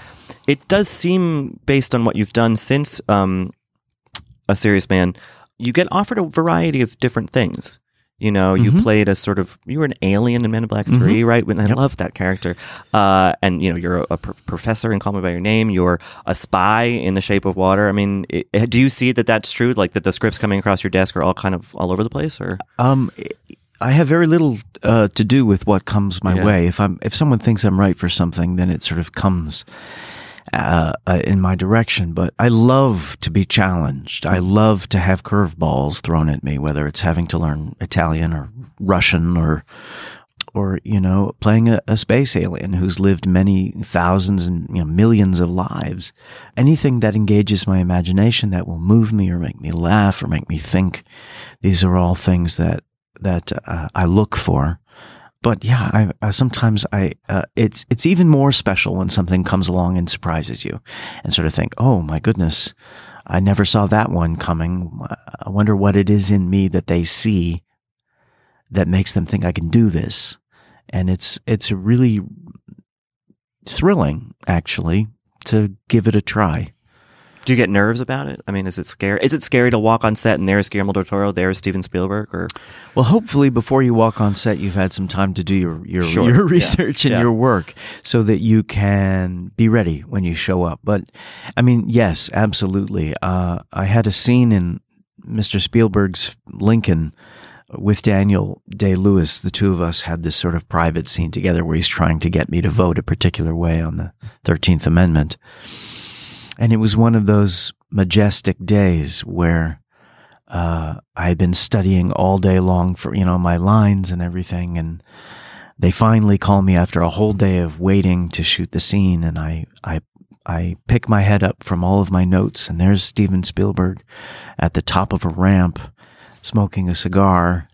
it does seem based on what you've done since um, a serious man, you get offered a variety of different things. You know, you Mhm. played a sort of you were an alien in Men in Black 3 right? And I Yep. love that character. Uh, and you know, you're a, a pr- professor in Call Me by Your Name. You're a spy in The Shape of Water. I mean, it, do you see that that's true? Like that the scripts coming across your desk are all kind of all over the place, or Um, I have very little uh, to do with what comes my Yeah. way. If I'm if someone thinks I'm right for something, then it sort of comes uh, uh, in my direction. But I love to be challenged. I love to have curveballs thrown at me, whether it's having to learn Italian or Russian or or you know playing a, a space alien who's lived many thousands and you know, millions of lives anything that engages my imagination that will move me or make me laugh or make me think these are all things that that uh, I look for but yeah I, I sometimes I uh, it's it's even more special when something comes along and surprises you and sort of think oh my goodness I never saw that one coming I wonder what it is in me that they see that makes them think I can do this. And it's it's really thrilling actually to give it a try. Do you get nerves about it? I mean, is it scary? Is it scary to walk on set and there's Guillermo del Toro, there's Steven Spielberg, or Well, hopefully before you walk on set you've had some time to do your your, Sure. your Yeah. research and Yeah. your work so that you can be ready when you show up. But I mean, yes, absolutely. Uh, I had a scene in Mr. Spielberg's Lincoln with Daniel Day Lewis, the two of us had this sort of private scene together where he's trying to get me to vote a particular way on the 13th Amendment. And it was one of those majestic days where uh, I had been studying all day long for, you know, my lines and everything. And they finally call me after a whole day of waiting to shoot the scene. And I, I, I pick my head up from all of my notes, and there's Steven Spielberg at the top of a ramp smoking a cigar.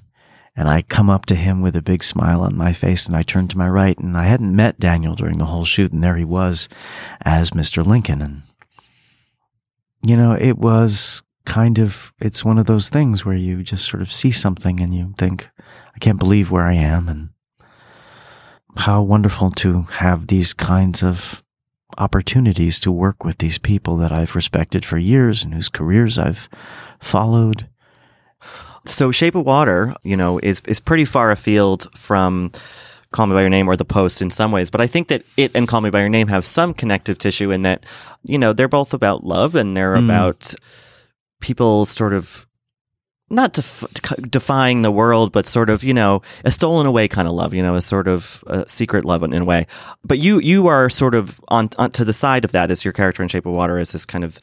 And I come up to him with a big smile on my face and I turn to my right and I hadn't met Daniel during the whole shoot and there he was as Mr. Lincoln. And, you know, it was kind of, it's one of those things where you just sort of see something and you think, I can't believe where I am and how wonderful to have these kinds of opportunities to work with these people that I've respected for years and whose careers I've followed. so Shape of Water, you know, is is pretty far afield from Call Me by Your Name or The Post in some ways, but I think that it and Call Me by Your Name have some connective tissue in that, you know, they're both about love and they're Mm. about people sort of not def- defying the world, but sort of, you know, a stolen away kind of love, you know, a sort of uh, secret love in, in a way. But you, you are sort of on, on to the side of that as your character in Shape of Water is this kind of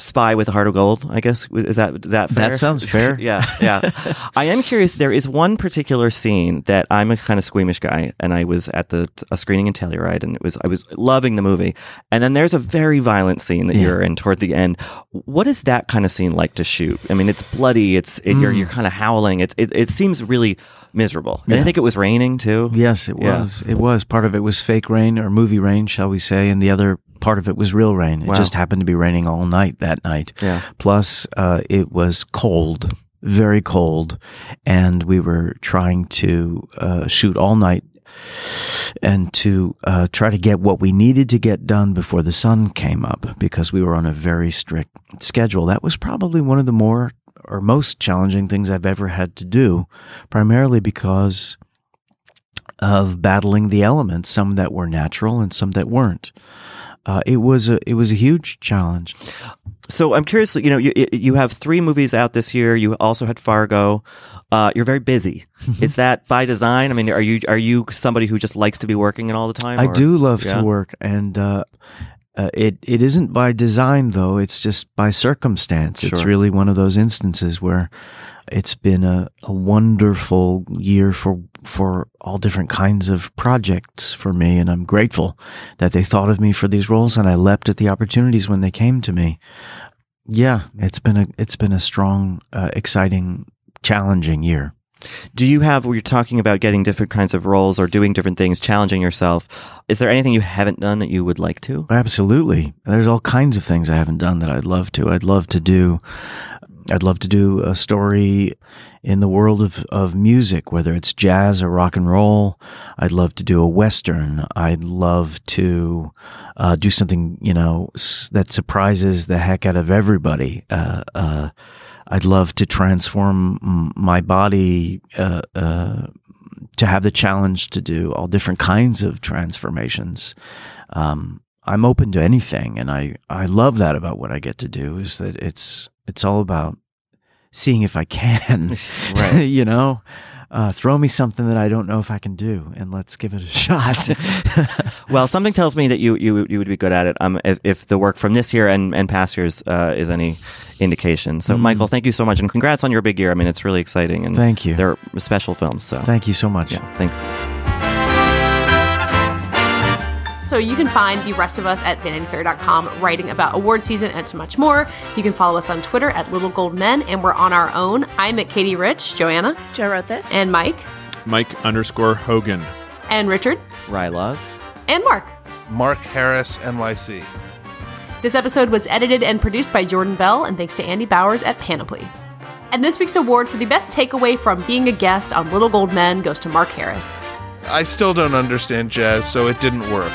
spy with a heart of gold, I guess. Is that, is that fair? That sounds fair. yeah, yeah. I am curious. There is one particular scene that I'm a kind of squeamish guy, and I was at the a screening in Telluride, and it was I was loving the movie. And then there's a very violent scene that Yeah. you're in toward the end. What is that kind of scene like to shoot? I mean, it's bloody. It's it, you're Mm. you're kind of howling. It's it, it seems really miserable. And I think it was raining too. Yes, it Yeah. was. It was. Part of it was fake rain or movie rain, shall we say, and the other part of it was real rain. It Wow. just happened to be raining all night that night. Yeah. Plus, uh, it was cold, very cold, and we were trying to uh, shoot all night and to uh, try to get what we needed to get done before the sun came up because we were on a very strict schedule. That was probably one of the more or most challenging things I've ever had to do, primarily because of battling the elements, some that were natural and some that weren't. Uh, it was a it was a huge challenge. So I'm curious. You know, you you have three movies out this year. You also had Fargo. Uh, you're very busy. Is that by design? I mean, are you are you somebody who just likes to be working it all the time? I or- do love yeah. to work, and uh, uh, it it isn't by design though. It's just by circumstance. It's really one of those instances where it's been a, a wonderful year for for all different kinds of projects for me, and I'm grateful that they thought of me for these roles, and I leapt at the opportunities when they came to me. yeah, it's been a it's been a strong, uh, exciting, challenging year. Do you have, when you're talking about getting different kinds of roles or doing different things, challenging yourself, is there anything you haven't done that you would like to? Absolutely. There's all kinds of things I haven't done that I'd love to. I'd love to do I'd love to do a story in the world of, of music, whether it's jazz or rock and roll. I'd love to do a western. I'd love to uh, do something, you know, that surprises the heck out of everybody. Uh, uh, I'd love to transform my body uh, uh, to have the challenge to do all different kinds of transformations. Um, I'm open to anything, and I, I love that about what I get to do is that it's it's all about seeing if I can, Right. you know, uh, throw me something that I don't know if I can do, and let's give it a shot. Well, something tells me that you you you would be good at it. Um, if, if the work from this year and and past years uh, is any indication. So, Michael, thank you so much, and congrats on your big year. I mean, it's really exciting, and Thank you. They're special films. So, Thank you so much. yeah, thanks. So you can find the rest of us at VanityFair.com writing about award season and much more. You can follow us on Twitter at Little Gold Men, and we're on our own. I'm at Katey Rich, Joanna, Joe wrote this. and Mike, Mike underscore Hogan. and Richard, Rilaws. and Mark. Mark Harris, NYC. This episode was edited and produced by Jordan Bell, and thanks to Andy Bowers at Panoply. And this week's award for the best takeaway from being a guest on Little Gold Men goes to Mark Harris. I still don't understand jazz, so it didn't work.